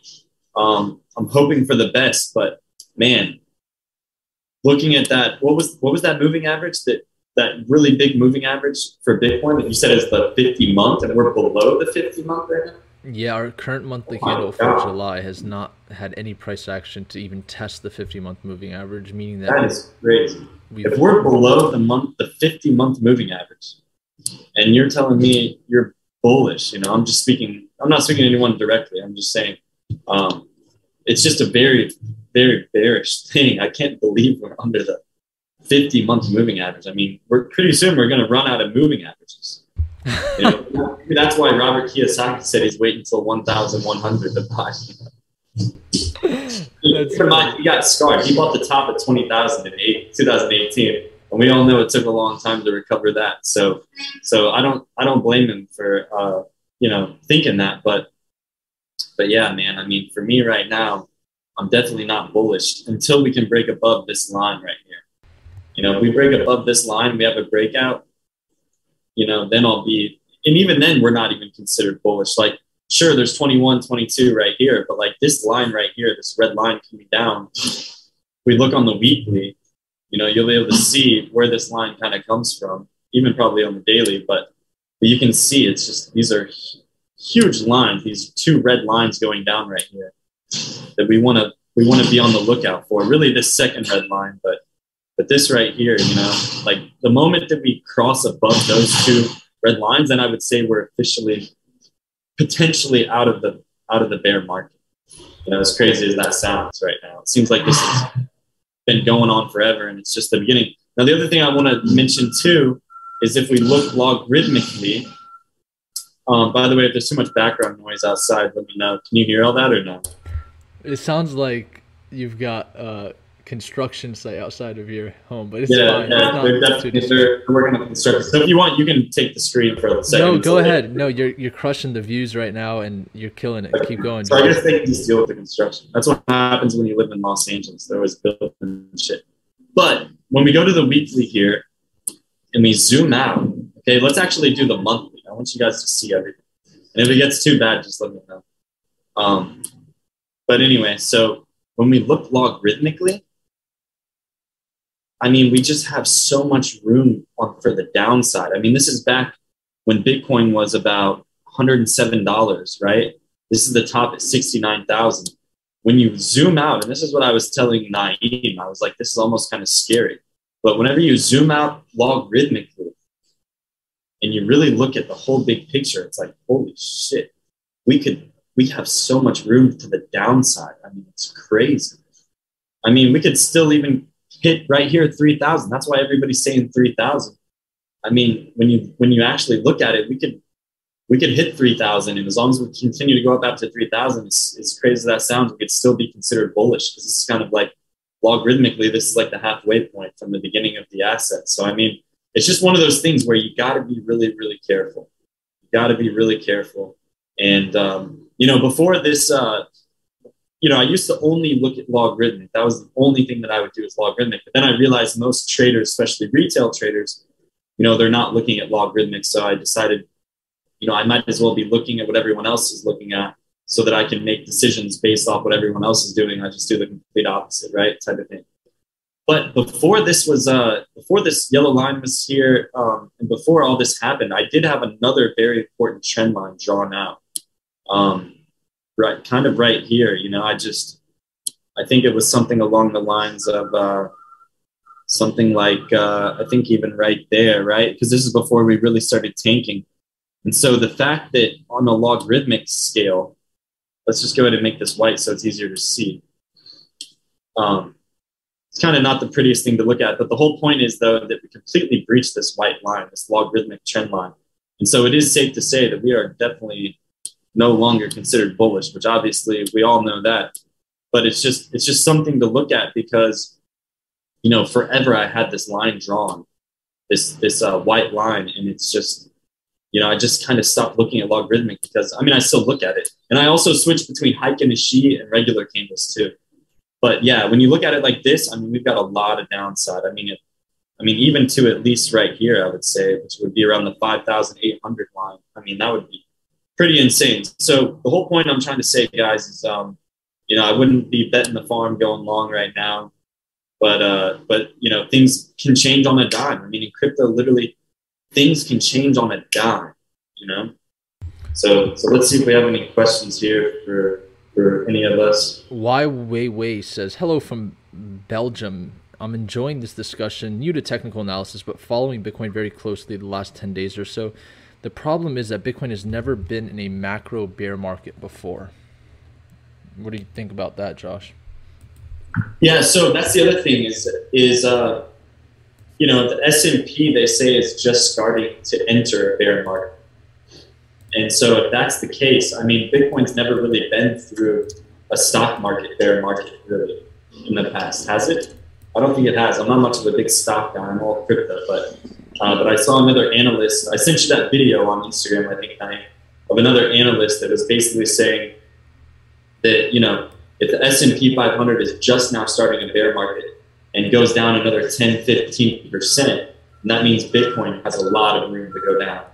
Um, I'm hoping for the best, but man, looking at that, what was what was that moving average that that really big moving average for Bitcoin that you said is the 50 month, and we're below the 50 month right now? Yeah, our current monthly oh candle for July has not had any price action to even test the 50 month moving average, meaning that that is crazy. If we're below the month, the 50 month moving average, and you're telling me you're bullish, you know, I'm just speaking. I'm not speaking to anyone directly. I'm just saying, um, it's just a very, very bearish thing. I can't believe we're under the 50 month moving average. I mean, we're pretty soon we're going to run out of moving averages. You know, that's why Robert Kiyosaki said he's waiting until 1,100 to buy. In mind, he got scarred. He bought the top at 20,000 in 2018, and we all know it took a long time to recover that. So, so I don't, I don't blame him for, uh, you know, thinking that. But, but yeah, man. I mean, for me right now, I'm definitely not bullish until we can break above this line right here. You know, if we break above this line, we have a breakout you know, then I'll be, and even then, we're not even considered bullish. Like, sure, there's 21, 22 right here, but like this line right here, this red line coming down, we look on the weekly, you know, you'll be able to see where this line kind of comes from, even probably on the daily, but, but you can see it's just, these are huge lines, these two red lines going down right here that we want to, we want to be on the lookout for. Really, this second red line, but but this right here, you know, like the moment that we cross above those two red lines, then I would say we're officially potentially out of the out of the bear market. You know, as crazy as that sounds right now, it seems like this has been going on forever, and it's just the beginning. Now, the other thing I want to mention too is if we look logarithmically. Um, by the way, if there's too much background noise outside, let me know. Can you hear all that or no? It sounds like you've got uh, construction site outside of your home, but it's yeah, fine. Yeah, they're definitely they're working on construction. So if you want, you can take the screen for a second. No, go ahead. No, you're you're crushing the views right now, and you're killing it. Keep going. So I guess they can just deal with the construction. That's what happens when you live in Los Angeles. There was building shit. But when we go to the weekly here, and we zoom out, okay, let's actually do the monthly. I want you guys to see everything. And if it gets too bad, just let me know. Um, but anyway, so when we look logarithmically, I mean, we just have so much room for the downside. I mean, this is back when Bitcoin was about $107, right? This is the top at 69,000. When you zoom out, and this is what I was telling Naeem, I was like, this is almost kind of scary. But whenever you zoom out logarithmically and you really look at the whole big picture, it's like, holy shit, we could, we have so much room to the downside. I mean, it's crazy. I mean, we could still even hit right here 3000 that's why everybody's saying 3000 i mean when you when you actually look at it we could we could hit 3000 and as long as we continue to go up up to 3000 as, as crazy as that sounds we could still be considered bullish because this is kind of like logarithmically this is like the halfway point from the beginning of the asset. So i mean it's just one of those things where you got to be really really careful. You got to be really careful. And um, you know before this uh, you know, I used to only look at logarithmic. That was the only thing that I would do is logarithmic. But then I realized most traders, especially retail traders, you know, they're not looking at logarithmic. So I decided, you know, I might as well be looking at what everyone else is looking at so that I can make decisions based off what everyone else is doing. I just do the complete opposite, right? Type of thing. But before this was, uh, before this yellow line was here, um, and before all this happened, I did have another very important trend line drawn out. Um, right, kind of right here. You know, I just, I think it was something along the lines of uh, something like, uh, I think even right there, right? Because this is before we really started tanking. And so the fact that on a logarithmic scale, let's just go ahead and make this white so it's easier to see. Um, it's kind of not the prettiest thing to look at, but the whole point is though that we completely breached this white line, this logarithmic trend line. And so it is safe to say that we are definitely no longer considered bullish, which obviously we all know that. But it's just it's just something to look at because you know forever I had this line drawn, this this uh, white line, and it's just you know, I just kind of stopped looking at logarithmic because I mean, I still look at it. And I also switch between Heikin Ashi and regular candles too. But yeah, when you look at it like this, I mean, we've got a lot of downside. I mean, it, I mean, even to at least right here, I would say, which would be around the 5,800 line. I mean, that would be pretty insane. So the whole point I'm trying to say, guys, is, um, you know, I wouldn't be betting the farm going long right now, but, uh, but, you know, things can change on a dime. I mean, in crypto, literally things can change on a dime, you know? So, so let's see if we have any questions here for, for any of us. Why Wei Wei says, hello from Belgium. I'm enjoying this discussion, new to technical analysis, but following Bitcoin very closely the last 10 days or so. The problem is that Bitcoin has never been in a macro bear market before. What do you think about that, Josh? Yeah, so that's the other thing is is uh, you know the S and P they say is just starting to enter a bear market, and so if that's the case, I mean Bitcoin's never really been through a stock market bear market really in the past, has it? I don't think it has. I'm not much of a big stock guy. I'm all crypto, but uh, but I saw another analyst. I sent you that video on Instagram, I think, of another analyst that was basically saying that you know if the S&P 500 is just now starting a bear market and goes down another 10, 15 percent, that means Bitcoin has a lot of room to go down.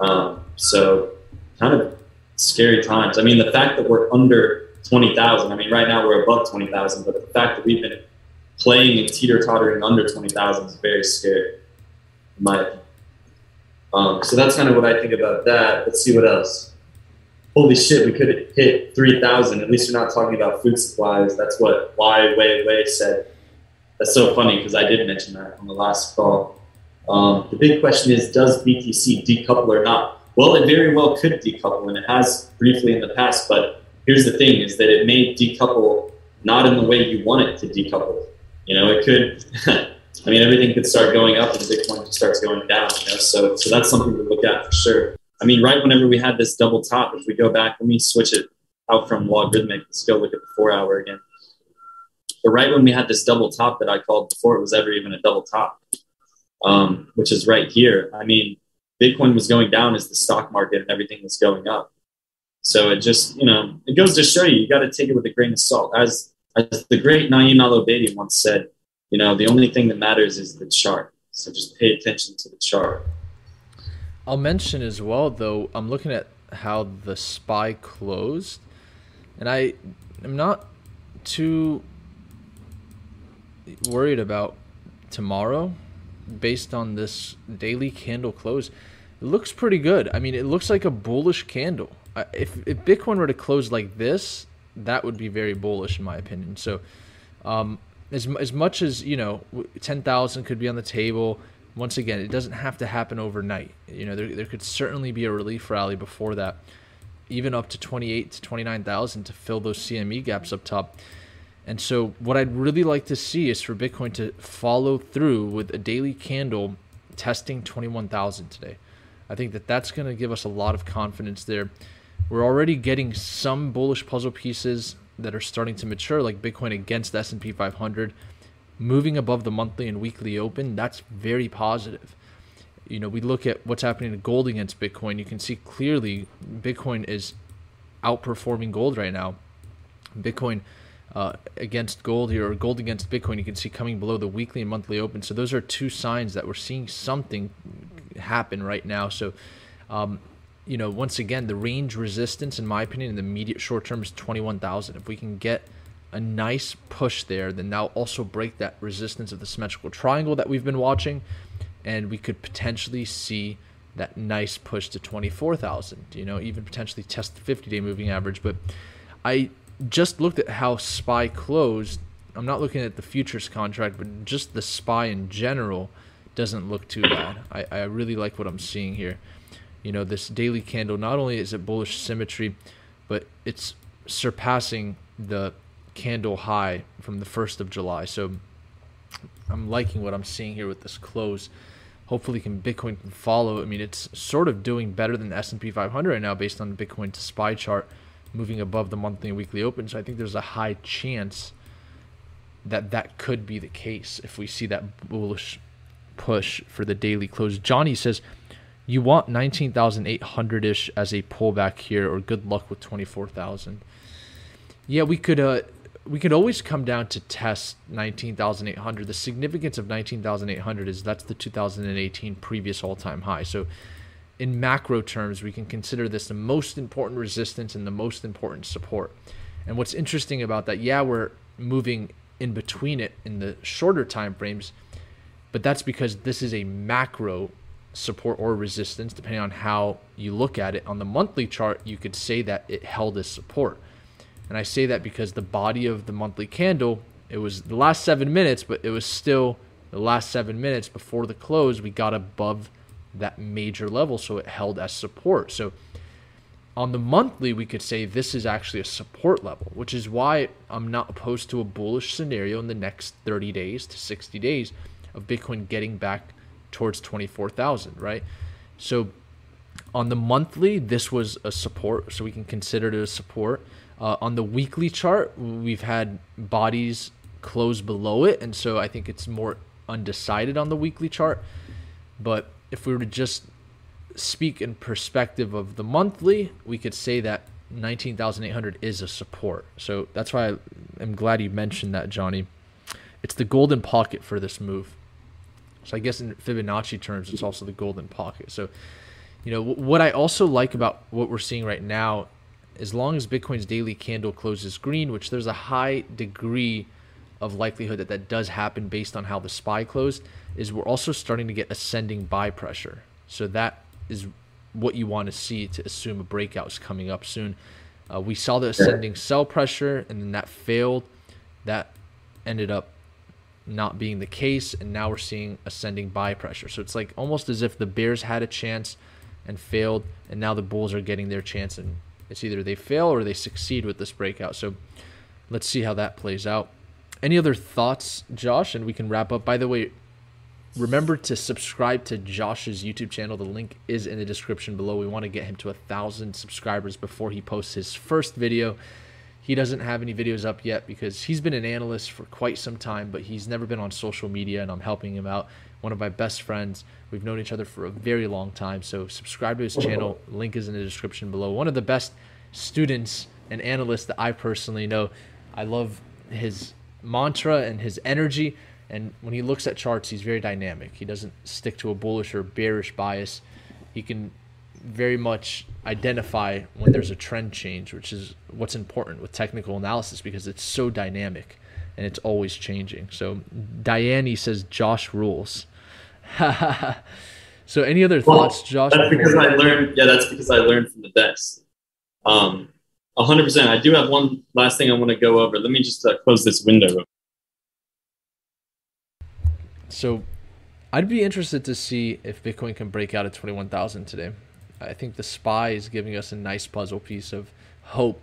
Um, so, kind of scary times. I mean, the fact that we're under 20,000. I mean, right now we're above 20,000, but the fact that we've been playing and teeter tottering under 20,000 is very scary, in my opinion. Um, so that's kind of what I think about that. Let's see what else. Holy shit, we could hit 3,000. At least we're not talking about food supplies. That's what Wai Wei Wei said. That's so funny because I did mention that on the last call. Um, the big question is does BTC decouple or not? Well, it very well could decouple, and it has briefly in the past. But here's the thing: is that it may decouple not in the way you want it to decouple. You know, it could. I mean, everything could start going up and Bitcoin starts going down. You know, so so that's something to look at for sure. I mean, right whenever we had this double top, if we go back, let me switch it out from logarithmic. Let's go look at the four hour again. But right when we had this double top that I called before it was ever even a double top, um, which is right here. I mean, Bitcoin was going down as the stock market and everything was going up. So it just, you know, it goes to show you, you got to take it with a grain of salt. As as the great Naeem Al once said, you know, the only thing that matters is the chart. So just pay attention to the chart. I'll mention as well, though, I'm looking at how the SPY closed, and I am not too worried about tomorrow based on this daily candle close. It looks pretty good. I mean, it looks like a bullish candle. If, if Bitcoin were to close like this, that would be very bullish in my opinion. So, um, as as much as you know, ten thousand could be on the table. Once again, it doesn't have to happen overnight. You know, there there could certainly be a relief rally before that, even up to twenty eight to twenty nine thousand to fill those CME gaps up top. And so, what I'd really like to see is for Bitcoin to follow through with a daily candle testing 21,000 today. I think that that's going to give us a lot of confidence there. We're already getting some bullish puzzle pieces that are starting to mature, like Bitcoin against the S&P 500, moving above the monthly and weekly open. That's very positive. You know, we look at what's happening to gold against Bitcoin. You can see clearly Bitcoin is outperforming gold right now. Bitcoin uh, against gold here, or gold against Bitcoin, you can see coming below the weekly and monthly open. So those are two signs that we're seeing something happen right now. So um, you know, once again, the range resistance, in my opinion, in the immediate short term is 21,000. If we can get a nice push there, then that'll also break that resistance of the symmetrical triangle that we've been watching, and we could potentially see that nice push to 24,000, you know, even potentially test the 50 day moving average. But I just looked at how SPY closed. I'm not looking at the futures contract, but just the SPY in general doesn't look too bad. I, I really like what I'm seeing here you know this daily candle not only is it bullish symmetry but it's surpassing the candle high from the 1st of July. So I'm liking what I'm seeing here with this close. Hopefully can Bitcoin can follow. I mean it's sort of doing better than the S&P 500 right now based on Bitcoin to SPY chart moving above the monthly and weekly open. So I think there's a high chance that that could be the case if we see that bullish push for the daily close. Johnny says you want 19,800 ish as a pullback here, or good luck with 24,000. Yeah, we could uh we could always come down to test 19,800. The significance of 19,800 is that's the 2018 previous all-time high. So in macro terms, we can consider this the most important resistance and the most important support. And what's interesting about that, yeah, we're moving in between it in the shorter time frames, but that's because this is a macro support or resistance, depending on how you look at it. On the monthly chart, you could say that it held as support. And I say that because the body of the monthly candle, it was the last seven minutes, but it was still the last seven minutes before the close, we got above that major level. So it held as support. So on the monthly, we could say this is actually a support level, which is why I'm not opposed to a bullish scenario in the next 30 days to 60 days of Bitcoin getting back towards 24,000, right? So on the monthly, this was a support, so we can consider it a support. Uh, on the weekly chart, we've had bodies close below it, and so I think it's more undecided on the weekly chart. But if we were to just speak in perspective of the monthly, we could say that 19,800 is a support. So that's why I'm glad you mentioned that, Johnny. It's the golden pocket for this move. So I guess in Fibonacci terms, it's also the golden pocket. So, you know, what I also like about what we're seeing right now, as long as Bitcoin's daily candle closes green, which there's a high degree of likelihood that that does happen based on how the SPY closed, is we're also starting to get ascending buy pressure. So that is what you want to see to assume a breakout is coming up soon. Uh, we saw the ascending sell pressure, and then that failed. That ended up not being the case, and now we're seeing ascending buy pressure. So it's like almost as if the Bears had a chance and failed, and now the Bulls are getting their chance, and it's either they fail or they succeed with this breakout. So let's see how that plays out. Any other thoughts, Josh? And we can wrap up. By the way, remember to subscribe to Josh's YouTube channel. The link is in the description below. We want to get him to a thousand subscribers before he posts his first video. He doesn't have any videos up yet because he's been an analyst for quite some time, but he's never been on social media, and I'm helping him out. One of my best friends. We've known each other for a very long time. So subscribe to his oh. channel. Link is in the description below. One of the best students and analysts that I personally know. I love his mantra and his energy and when he looks at charts, he's very dynamic. He doesn't stick to a bullish or bearish bias. He can very much identify when there's a trend change, which is what's important with technical analysis because it's so dynamic and it's always changing. So Diane says Josh rules. so any other well, thoughts, Josh? That's because I learned. Yeah, that's because I learned from the best. Um, 100%. I do have one last thing I want to go over. Let me just uh, close this window. So I'd be interested to see if Bitcoin can break out at 21,000 today. I think the SPY is giving us a nice puzzle piece of hope.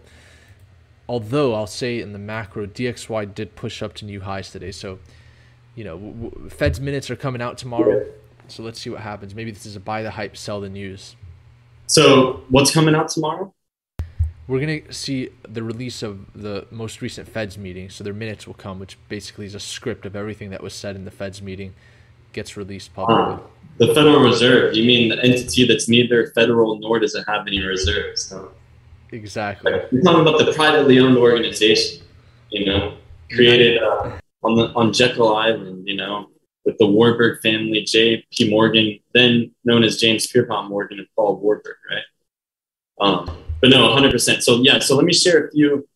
Although I'll say in the macro, DXY did push up to new highs today. So, you know, Fed's minutes are coming out tomorrow. So let's see what happens. Maybe this is a buy the hype, sell the news. So what's coming out tomorrow? We're going to see the release of the most recent Fed's meeting. So their minutes will come, which basically is a script of everything that was said in the Fed's meeting gets released publicly. Uh, the Federal Reserve, you mean the entity that's neither federal nor does it have any reserves? Exactly. Like, we're talking about the privately owned organization, you know, created uh, on the on Jekyll Island, you know, with the Warburg family, J.P. Morgan, then known as James Pierpont Morgan and Paul Warburg, right? Um, but no, 100%. So yeah, so let me share a few.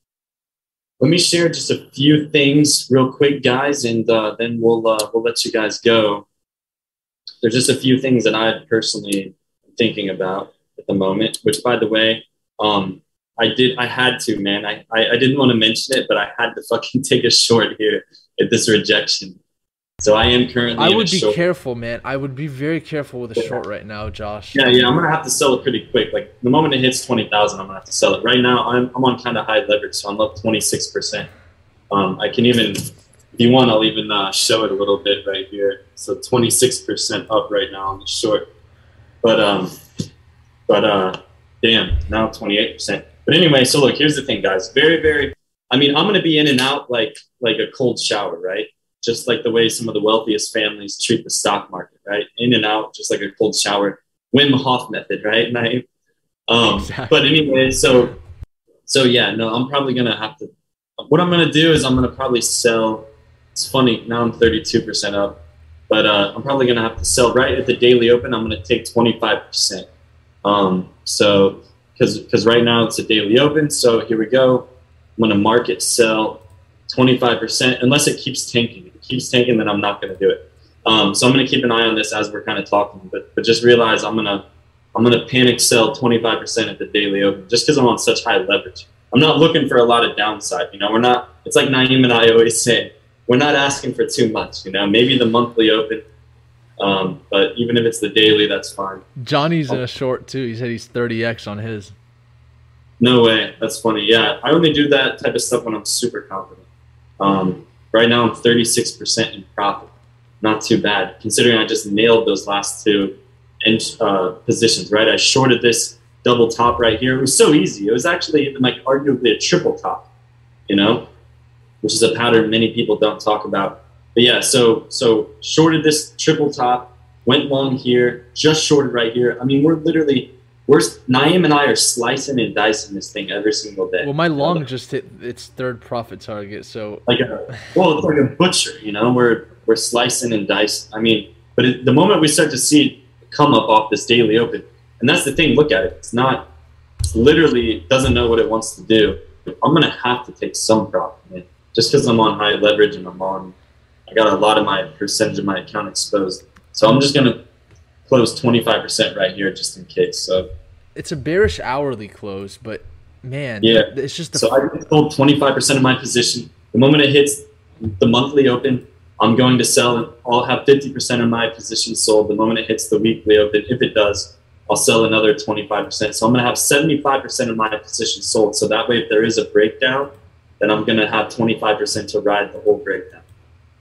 Let me share just a few things real quick, guys, and uh, then we'll uh, we'll let you guys go. There's just a few things that I personally am thinking about at the moment. Which, by the way, um, I did I had to, man. I, I I didn't want to mention it, but I had to fucking take a short here at this rejection. So I am currently. I would be short. careful, man. I would be very careful with a short right now, Josh. Yeah, yeah. I'm gonna have to sell it pretty quick. Like the moment it hits twenty thousand, I'm gonna have to sell it. Right now, I'm I'm on kind of high leverage, so I'm up twenty six percent. Um, I can even, you want, I'll even uh, show it a little bit right here. So twenty six percent up right now on the short. But um, but uh, damn, now twenty eight percent. But anyway, so look, here's the thing, guys. Very very. I mean, I'm gonna be in and out like like a cold shower, right? just like the way some of the wealthiest families treat the stock market, right? In and out, just like a cold shower. Wim Hof method, right? Naeem? Um, Exactly. But anyway, so so yeah, no, I'm probably gonna have to. What I'm gonna do is I'm gonna probably sell. It's funny now I'm 32% up, but uh, I'm probably gonna have to sell right at the daily open. I'm gonna take 25%. Um, so because right now it's a daily open. So here we go. I'm gonna market sell 25% unless it keeps tanking. If it keeps tanking, then I'm not gonna do it. Um, so I'm gonna keep an eye on this as we're kind of talking, but but just realize I'm gonna I'm gonna panic sell 25% at the daily open just because I'm on such high leverage. I'm not looking for a lot of downside. You know, we're not. It's like Naeem and I always say, we're not asking for too much. You know, maybe the monthly open, um, but even if it's the daily, that's fine. Johnny's in a short too. He said he's 30x on his. No way. That's funny. Yeah, I only do that type of stuff when I'm super confident. Um, right now, I'm 36% in profit. Not too bad, considering I just nailed those last two and uh, positions. Right, I shorted this double top right here. It was so easy. It was actually even like arguably a triple top. You know, which is a pattern many people don't talk about. But yeah, so so shorted this triple top, went long here, just shorted right here. I mean, we're literally we're Naeem and I are slicing and dicing this thing every single day. Well, my long just hit its third profit target, so like a well, it's like a butcher, you know. We're we're slicing and dicing. I mean, but it, the moment we start to see it come up off this daily open, and that's the thing. Look at it. It's not. It's literally doesn't know what it wants to do. I'm gonna have to take some profit, man. Just because I'm on high leverage and I'm on, I got a lot of my percentage of my account exposed. So I'm just gonna close 25% right here just in case. So it's a bearish hourly close, but man, Yeah. it's just the So I sold 25% of my position. The moment it hits the monthly open, I'm going to sell. I'll have 50% of my position sold. The moment it hits the weekly open, if it does, I'll sell another 25%. So I'm going to have 75% of my position sold. So that way, if there is a breakdown, then I'm going to have 25% to ride the whole breakdown.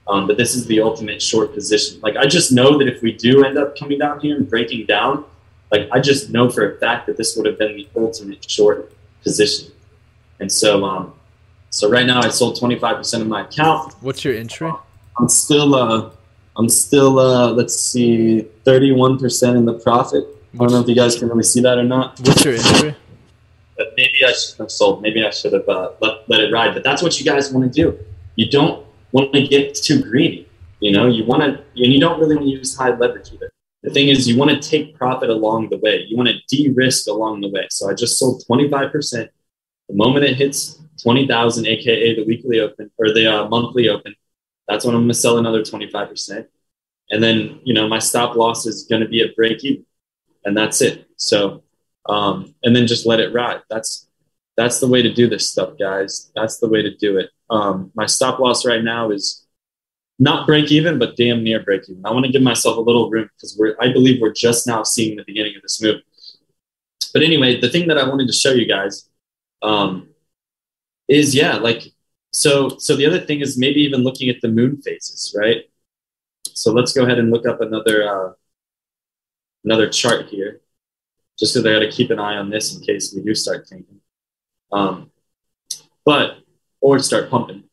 Um, but this is the ultimate short position. Like I just know that if we do end up coming down here and breaking down, like I just know for a fact that this would have been the ultimate short position. And so, um, so right now I sold 25% of my account. What's your entry? I'm still, uh, I'm still, uh, let's see, 31% in the profit. I don't know if you guys can really see that or not, What's your entry? But maybe I should have sold. Maybe I should have uh, let, let it ride. But that's what you guys want to do. You don't want to get too greedy. You know, you want to, and you don't really want to use high leverage either. The thing is, you want to take profit along the way. You want to de-risk along the way. So I just sold 25%. The moment it hits 20,000, aka the weekly open or the uh, monthly open, that's when I'm going to sell another 25%. And then, you know, my stop loss is going to be at break even. And that's it. So, um, and then just let it ride. That's, that's the way to do this stuff, guys. That's the way to do it. Um, my stop loss right now is not break even, but damn near break even. I want to give myself a little room because we're, I believe we're just now seeing the beginning of this move. But anyway, the thing that I wanted to show you guys um, is yeah, like so. So the other thing is maybe even looking at the moon phases, right? So let's go ahead and look up another uh, another chart here, just so they got to keep an eye on this in case we do start tanking. Um, but or start pumping.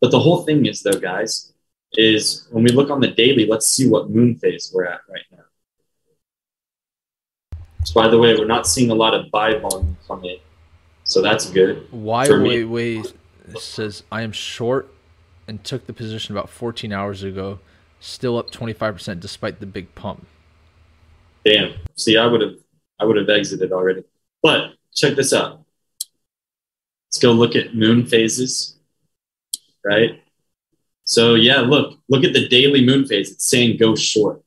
But the whole thing is though, guys, is when we look on the daily, let's see what moon phase we're at right now. So by the way, we're not seeing a lot of buy volume come it, So that's good. Why Wei Wei says I am short and took the position about 14 hours ago, still up 25% despite the big pump. Damn. See, I would have I would have exited already. But check this out. Let's go look at moon phases. Right? So yeah, look, look at the daily moon phase. It's saying go short.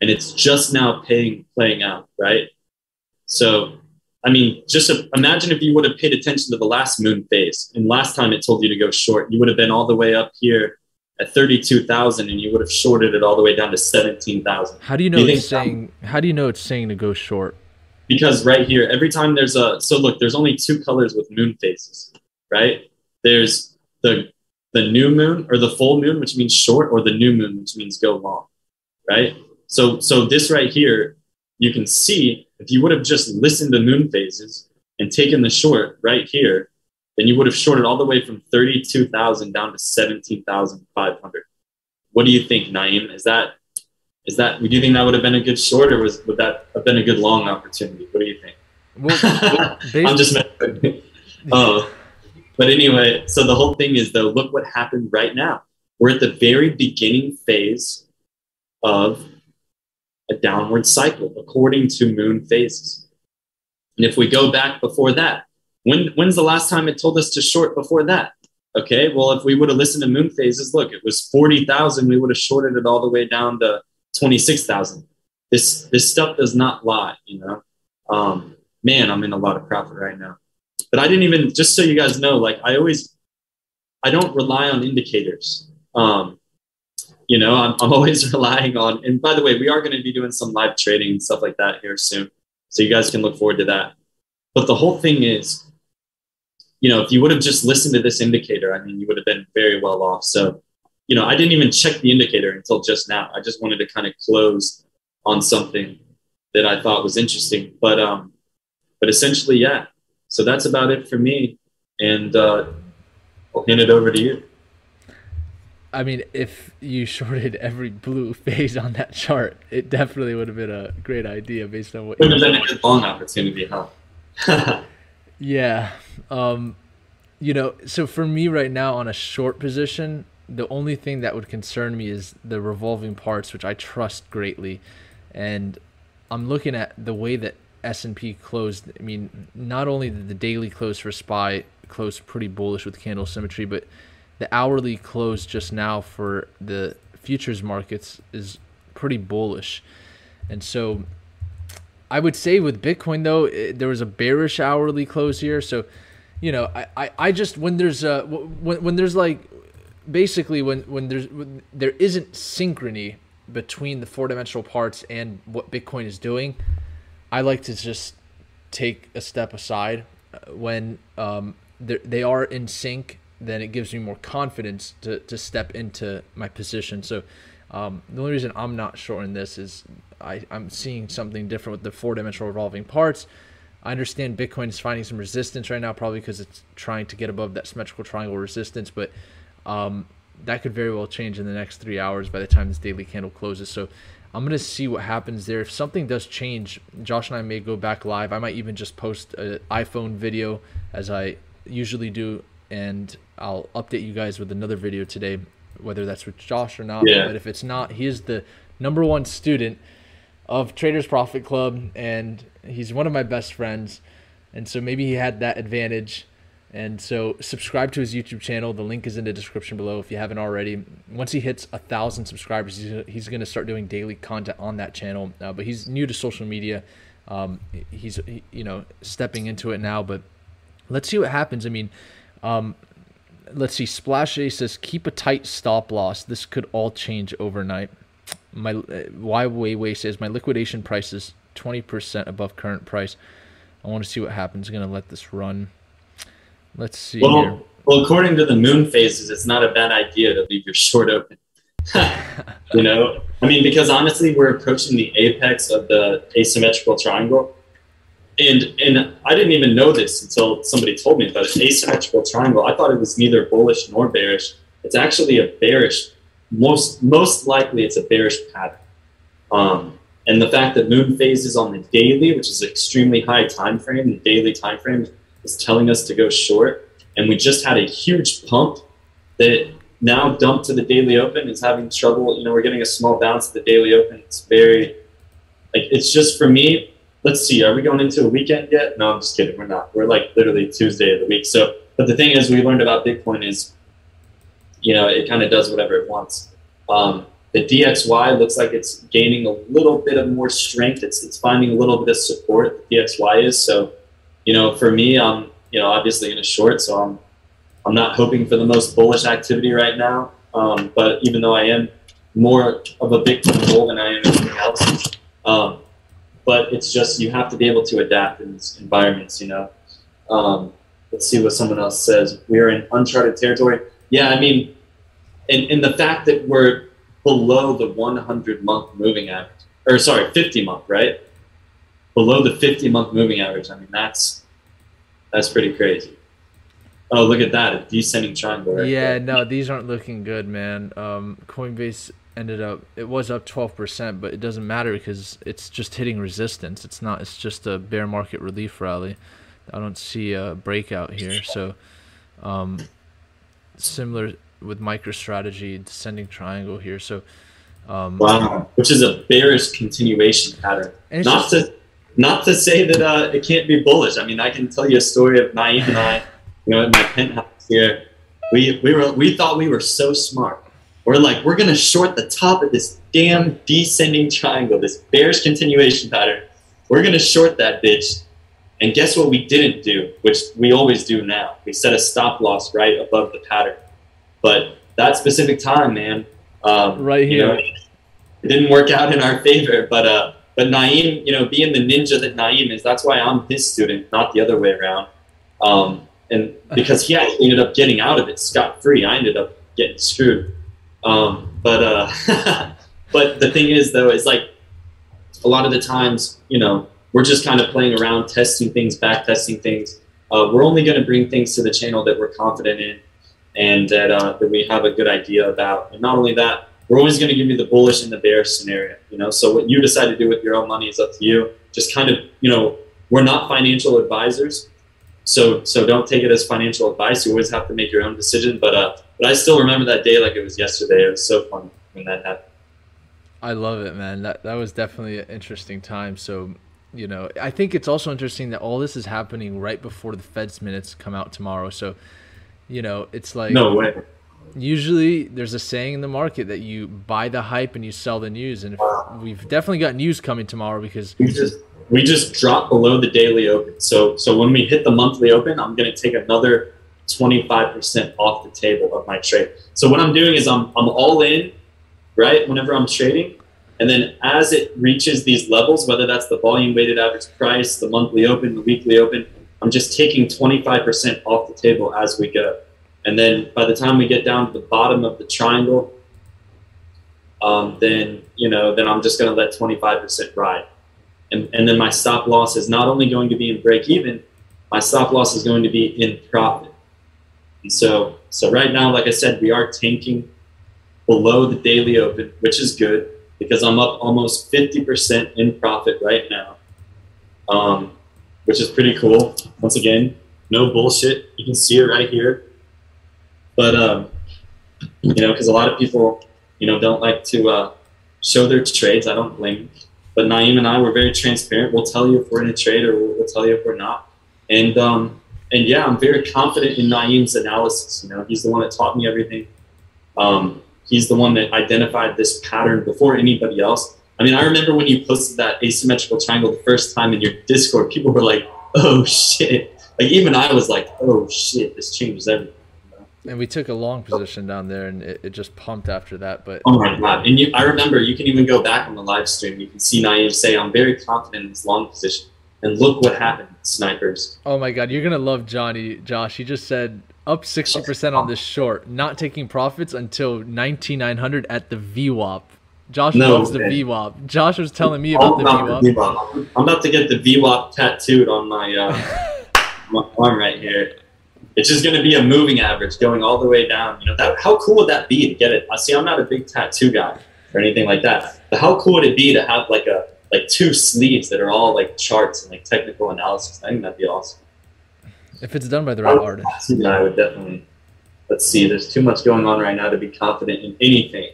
And it's just now paying playing out, right? So I mean, just imagine if you would have paid attention to the last moon phase, and last time it told you to go short, you would have been all the way up here at 32,000 and you would have shorted it all the way down to 17,000. How do you know You it's saying? How do you know it's saying to go short? Because right here every time there's a so look there's only two colors with moon phases right? There's the the new moon or the full moon which means short or the new moon which means go long right? So so this right here you can see if you would have just listened to moon phases and taken the short right here then you would have shorted all the way from 32,000 down to 17,500 what do you think Naeem? Is that Is that do you think that would have been a good short, or was would that have been a good long opportunity? What do you think? Well, I'm just messing. oh, but anyway, so the whole thing is though, look what happened right now. We're at the very beginning phase of a downward cycle according to moon phases. And if we go back before that, when when's the last time it told us to short before that? Okay, well, if we would have listened to moon phases, look, it was 40,000, we would have shorted it all the way down to 26,000. This this stuff does not lie, you know. Um, man, I'm in a lot of profit right now. But I didn't even just so you guys know, like I always I don't rely on indicators. Um, you know, I'm, I'm always relying on, and by the way, we are going to be doing some live trading and stuff like that here soon. So you guys can look forward to that. But the whole thing is, you know, if you would have just listened to this indicator, I mean, you would have been very well off. So, you know, I didn't even check the indicator until just now. I just wanted to kind of close on something that I thought was interesting. But, um, but essentially, yeah. So that's about it for me. And uh, I'll hand it over to you. I mean, if you shorted every blue phase on that chart, it definitely would have been a great idea based on what. Would have been a good long opportunity, huh? yeah, um, you know. So for me right now on a short position, the only thing that would concern me is the revolving parts, which I trust greatly, and I'm looking at the way that S and P closed. I mean, not only did the daily close for SPY close pretty bullish with candle symmetry, but the hourly close just now for the futures markets is pretty bullish. And so I would say with Bitcoin though, it, there was a bearish hourly close here. So, you know, I, I, I just when there's a when, when there's like basically when when there's when there isn't synchrony between the four dimensional parts and what Bitcoin is doing, I like to just take a step aside uh, when um, they are in sync then it gives me more confidence to, to step into my position. So um, the only reason I'm not shorting this is I, I'm seeing something different with the four dimensional revolving parts. I understand Bitcoin is finding some resistance right now, probably because it's trying to get above that symmetrical triangle resistance, but um, that could very well change in the next three hours by the time this daily candle closes. So I'm going to see what happens there. If something does change, Josh and I may go back live. I might even just post an iPhone video as I usually do and I'll update you guys with another video today, whether that's with Josh or not. Yeah. But if it's not, he is the number one student of Traders Profit Club, and he's one of my best friends. And so maybe he had that advantage. And so subscribe to his YouTube channel. The link is in the description below if you haven't already. Once he hits a thousand subscribers, he's, he's going to start doing daily content on that channel. Uh, but he's new to social media. Um, he's you know stepping into it now, but let's see what happens. I mean, um, let's see. Splash A says keep a tight stop loss. This could all change overnight. My uh, Why Weiwei says my liquidation price is 20% above current price. I want to see what happens. I'm gonna let this run. Let's see well, here. Well, according to the moon phases, it's not a bad idea to leave your short open. you know, I mean, because honestly, we're approaching the apex of the asymmetrical triangle and and I didn't even know this until somebody told me about an asymmetrical triangle. I thought it was neither bullish nor bearish. It's actually a bearish. Most most likely, it's a bearish pattern. Um, and the fact that moon phases on the daily, which is an extremely high time frame, the daily time frame is telling us to go short. And we just had a huge pump that now dumped to the daily open is having trouble. You know, we're getting a small bounce at the daily open. It's very like it's just for me let's see, are we going into a weekend yet? No, I'm just kidding. We're not. We're like literally Tuesday of the week. So, but the thing is, we learned about Bitcoin is, you know, it kind of does whatever it wants. Um, the DXY looks like it's gaining a little bit of more strength. It's it's finding a little bit of support. The DXY is so, you know, for me, I'm you know obviously in a short, so I'm I'm not hoping for the most bullish activity right now. Um, but even though I am more of a Bitcoin bull than I am anything else, um, but it's just you have to be able to adapt in these environments. You know, um, let's see what someone else says. We are in uncharted territory. Yeah, I mean, and, and the fact that we're below the 100 month moving average, or sorry, 50 month, right? Below the 50 month moving average. I mean, that's that's pretty crazy. Oh, look at that, a descending triangle. Right yeah, there. no, these aren't looking good, man. Um, Coinbase ended up it was up 12%, but it doesn't matter because it's just hitting resistance. It's not it's just a bear market relief rally. I don't see a breakout here. So um, similar with MicroStrategy descending triangle here. So um, wow, which is a bearish continuation pattern. Not just, to not to say that uh, it can't be bullish. I mean, I can tell you a story of Naeem and I, you know, in my penthouse here. We we were we thought we were so smart. We're like, we're gonna short the top of this damn descending triangle, this bearish continuation pattern. We're gonna short that bitch. And guess what we didn't do, which we always do now? We set a stop loss right above the pattern. But that specific time, man, um, right here, you know, it didn't work out in our favor. But uh, but Naeem, you know, being the ninja that Naeem is, that's why I'm his student, not the other way around. Um, and because he actually ended up getting out of it scot free, I ended up getting screwed. Um, but uh, but the thing is, though, is like a lot of the times, you know, we're just kind of playing around, testing things, back testing things. Uh, we're only going to bring things to the channel that we're confident in and that, uh, that we have a good idea about. And not only that, we're always going to give you the bullish and the bearish scenario. You know, so what you decide to do with your own money is up to you. Just kind of, you know, we're not financial advisors, so so don't take it as financial advice. You always have to make your own decision. But uh, but I still remember that day like it was yesterday. It was so fun when that happened. I love it, man. That that was definitely an interesting time. So you know, I think it's also interesting that all this is happening right before the Fed's minutes come out tomorrow. So, you know, it's like no way. Usually, there's a saying in the market that you buy the hype and you sell the news, and we've definitely got news coming tomorrow because we just we just dropped below the daily open. So so when we hit the monthly open, I'm going to take another 25% off the table of my trade. So what I'm doing is I'm I'm all in, right? Whenever I'm trading, and then as it reaches these levels, whether that's the volume weighted average price, the monthly open, the weekly open, I'm just taking 25% off the table as we go. And then by the time we get down to the bottom of the triangle, um, then you know, then I'm just going to let 25% ride. And, and then my stop loss is not only going to be in break even, my stop loss is going to be in profit. And so, so right now, like I said, we are tanking below the daily open, which is good because I'm up almost 50% in profit right now, um, which is pretty cool. Once again, no bullshit. You can see it right here. But, um, you know, because a lot of people, you know, don't like to uh, show their trades. I don't blame Them. But Naeem and I were very transparent. We'll tell you if we're in a trade or we'll, tell you if we're not. And, um, and yeah, I'm very confident in Naeem's analysis. You know, he's the one that taught me everything. Um, he's the one that identified this pattern before anybody else. I mean, I remember when you posted that asymmetrical triangle the first time in your Discord, people were like, "Oh shit!" Like even I was like, "Oh shit, this changes everything." And we took a long position down there, and it, it just pumped after that. But oh my god! And you, I remember you can even go back on the live stream. You can see Naeem say, "I'm very confident in this long position." And look what happened, snipers. Oh my god, you're gonna love Johnny, Josh. He just said up 60% on this short, not taking profits until 9900 at the VWAP. Josh no, loves the VWAP. Josh was telling me about, the, VWAP. the VWAP. I'm about to get the VWAP tattooed on my, uh, my arm right here. It's just going to be a moving average going all the way down. You know, that, how cool would that be to get it? I see. I'm not a big tattoo guy or anything like that, but how cool would it be to have like a like two sleeves that are all like charts and like technical analysis? I think that'd be awesome. If it's done by the right I artist. I would definitely. Let's see. There's too much going on right now to be confident in anything.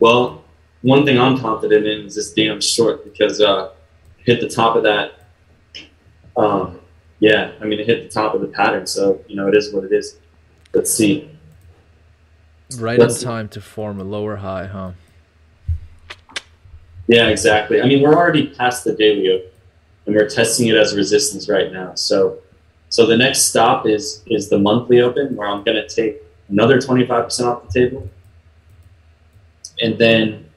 Well, one thing I'm confident in is this damn short because uh, hit the top of that. Um, yeah, I mean, it hit the top of the pattern, so you know it is what it is. Let's see. Right Let's on time see. to form a lower high, huh? Yeah, exactly. I mean, we're already past the daily open, and we're testing it as resistance right now. So so the next stop is is the monthly open where I'm going to take another 25% off the table. And then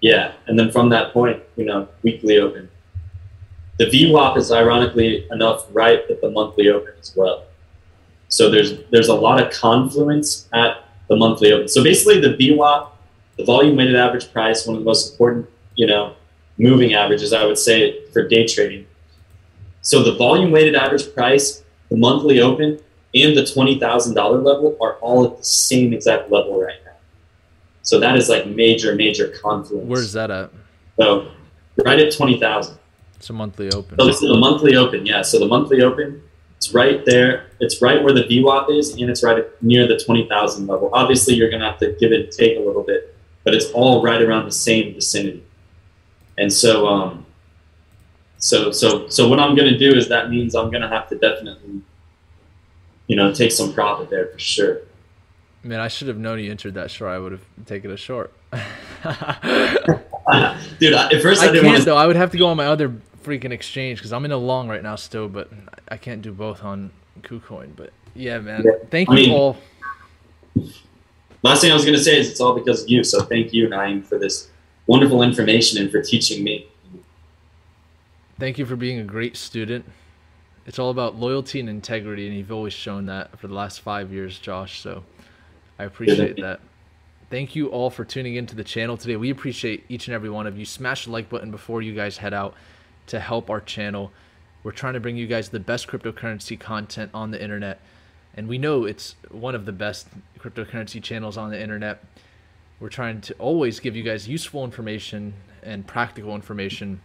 yeah, and then from that point, you know, weekly open. The VWAP is ironically enough right at the monthly open as well. So there's there's a lot of confluence at the monthly open. So basically the VWAP, the volume weighted average price, one of the most important, you know, moving averages I would say for day trading so the volume weighted average price, the monthly open, and the $20,000 level are all at the same exact level right now. So that is like major, major confluence. Where's that at? So right at 20,000. It's a monthly open. So this is the monthly open. Yeah. So the monthly open, it's right there. It's right where the VWAP is, and it's right near the 20,000 level. Obviously, you're going to have to give it take a little bit, but it's all right around the same vicinity. And so, um, so, so, so what I'm going to do is that means I'm going to have to definitely, you know, take some profit there for sure. Man, I should have known you entered that short. I would have taken a short. Dude, at first I, I didn't can't want to. though. I would have to go on my other freaking exchange because I'm in a long right now still, but I can't do both on KuCoin. But yeah, man, thank I you mean- all. Last thing I was going to say is it's all because of you. So thank you, Naeem, for this wonderful information and for teaching me. Thank you for being a great student. It's all about loyalty and integrity, and you've always shown that for the last five years, Josh. So I appreciate that. Thank you all for tuning into the channel today. We appreciate each and every one of you. Smash the like button before you guys head out to help our channel. We're trying to bring you guys the best cryptocurrency content on the internet. And we know it's one of the best cryptocurrency channels on the internet. We're trying to always give you guys useful information and practical information.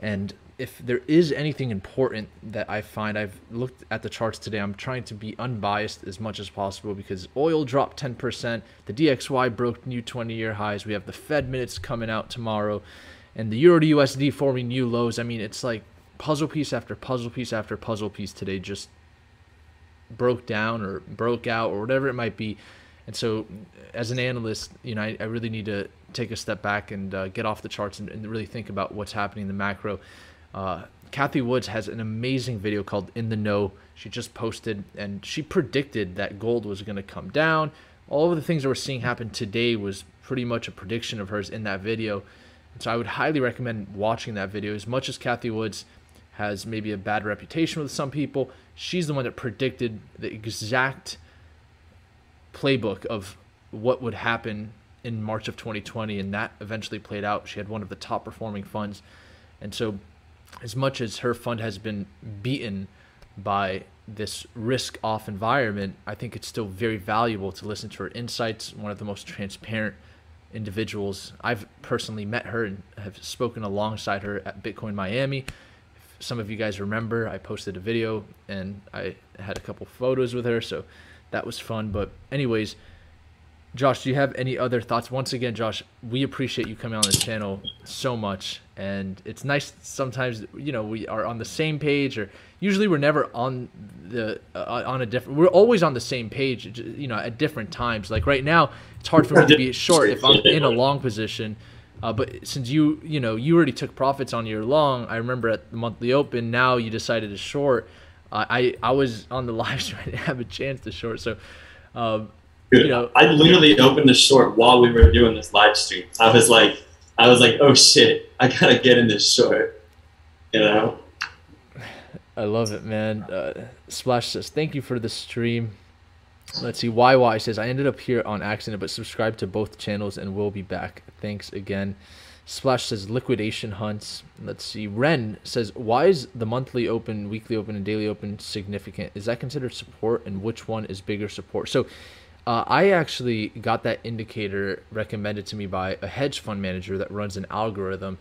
And if there is anything important that I find, I've looked at the charts today. I'm trying to be unbiased as much as possible because oil dropped 10%. The DXY broke new 20 year highs. We have the Fed minutes coming out tomorrow and the Euro to USD forming new lows. I mean, it's like puzzle piece after puzzle piece after puzzle piece today just broke down or broke out or whatever it might be. And so, as an analyst, you know, I, I really need to take a step back and uh, get off the charts and, and really think about what's happening in the macro. Uh, Cathie Woods has an amazing video called In the Know. She just posted and she predicted that gold was going to come down. All of the things that we're seeing happen today was pretty much a prediction of hers in that video. So I would highly recommend watching that video. As much as Cathie Woods has maybe a bad reputation with some people, she's the one that predicted the exact playbook of what would happen in March of 2020, and that eventually played out. She had one of the top performing funds. And so, as much as her fund has been beaten by this risk off environment, I think it's still very valuable to listen to her insights. One of the most transparent individuals. I've personally met her and have spoken alongside her at Bitcoin Miami. If some of you guys remember, I posted a video and I had a couple photos with her, so that was fun. But, anyways, Josh, do you have any other thoughts? Once again, Josh, we appreciate you coming on the channel so much, and it's nice sometimes. You know, we are on the same page, or usually we're never on the uh, on a different. We're always on the same page, you know, at different times. Like right now, it's hard for me to be short if I'm in a long position. Uh, but since you, you know, you already took profits on your long, I remember at the monthly open. Now you decided to short. Uh, I I was on the live stream. I didn't have a chance to short, so. Um, Dude, You know- I literally opened the short while we were doing this live stream. I was like, I was like, oh shit, I gotta get in this short. You know? I love it, man. Uh, Splash says, "Thank you for the stream." Let's see. YY says, "I ended up here on accident, but subscribe to both channels and we'll be back. Thanks again." Splash says, "Liquidation hunts." Let's see. Ren says, "Why is the monthly open, weekly open, and daily open significant? Is that considered support, and which one is bigger support?" So. Uh, I actually got that indicator recommended to me by a hedge fund manager that runs an algorithm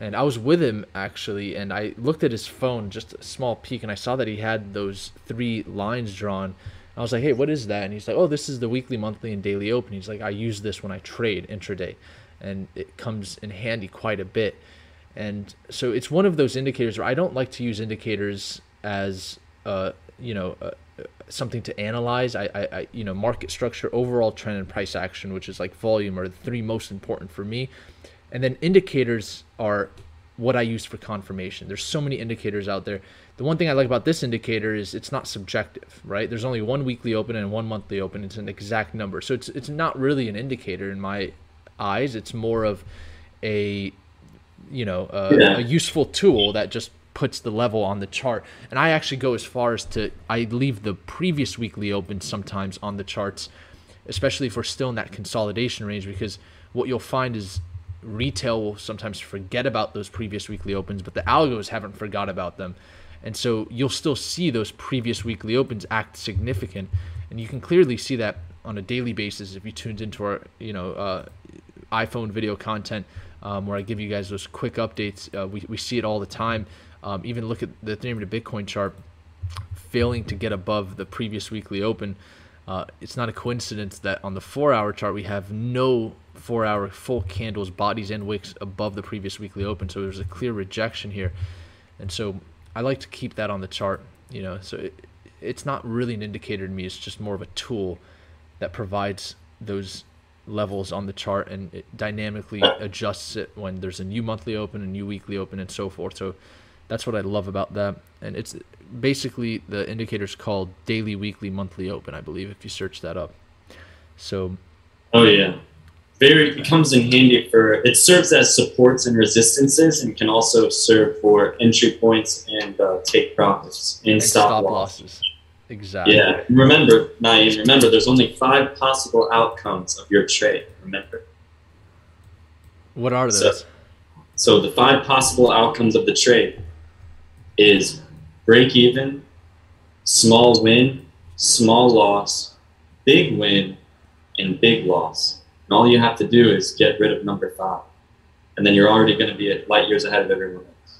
and I was with him actually, and I looked at his phone, just a small peek, and I saw that he had those three lines drawn. I was like, "Hey, what is that?" And he's like, "Oh, this is the weekly, monthly, and daily open." He's like, "I use this when I trade intraday, and it comes in handy quite a bit." And so it's one of those indicators where I don't like to use indicators as, uh, you know, uh, uh, something to analyze. I, I, I, you know, market structure, overall trend, and price action, which is like volume, are the three most important for me. And then indicators are what I use for confirmation. There's so many indicators out there. The one thing I like about this indicator is it's not subjective, right? There's only one weekly open and one monthly open. It's an exact number. So it's it's not really an indicator in my eyes. It's more of a you know a, Yeah. a useful tool that just puts the level on the chart. And I actually go as far as to I leave the previous weekly open sometimes on the charts, especially if we're still in that consolidation range because what you'll find is retail will sometimes forget about those previous weekly opens, but the algos haven't forgot about them. And so you'll still see those previous weekly opens act significant. And you can clearly see that on a daily basis if you tuned into our you know uh, iPhone video content um, where I give you guys those quick updates. Uh, we, we see it all the time. Um, even look at the Ethereum to Bitcoin chart failing to get above the previous weekly open. Uh, it's not a coincidence that on the four hour chart we have no four hour full candles, bodies, and wicks above the previous weekly open. So there's a clear rejection here. And so I like to keep that on the chart, you know. So it, it's not really an indicator to me, it's just more of a tool that provides those levels on the chart and it dynamically adjusts it when there's a new monthly open, a new weekly open, and so forth. So that's what I love about that. And it's basically the indicators called daily, weekly, monthly open, I believe, if you search that up. So. Oh, yeah. Very, it comes in handy for, it serves as supports and resistances and can also serve for entry points and uh, take profits and, and stop, stop losses. losses. Exactly. Yeah. Remember, Naeem, remember, there's only five possible outcomes of your trade. Remember. What are those? So, so the five possible outcomes of the trade is break even, small win, small loss, big win, and big loss. And all you have to do is get rid of number five. And then you're already going to be at light years ahead of everyone else.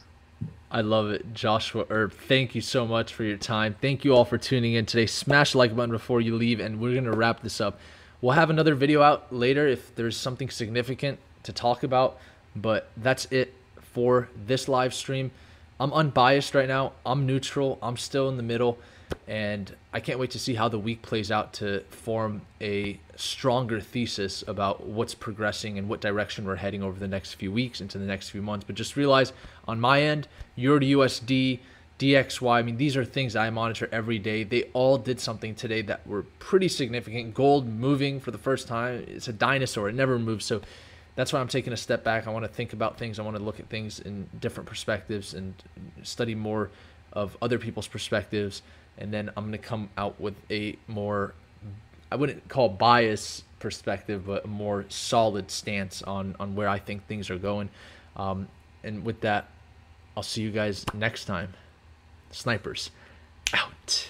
I love it, Joshua Earp. Thank you so much for your time. Thank you all for tuning in today. Smash the like button before you leave, and we're gonna wrap this up. We'll have another video out later if there's something significant to talk about, but that's it for this live stream. I'm unbiased right now. I'm neutral. I'm still in the middle and I can't wait to see how the week plays out to form a stronger thesis about what's progressing and what direction we're heading over the next few weeks into the next few months. But just realize on my end, Euro USD, DXY, I mean, these are things I monitor every day. They all did something today that were pretty significant. Gold moving for the first time. It's a dinosaur, it never moves. So that's why I'm taking a step back. I want to think about things, I want to look at things in different perspectives and study more of other people's perspectives and then I'm going to come out with a more I wouldn't call bias perspective, but a more solid stance on on where I think things are going. Um, and with that, I'll see you guys next time. Snipers out.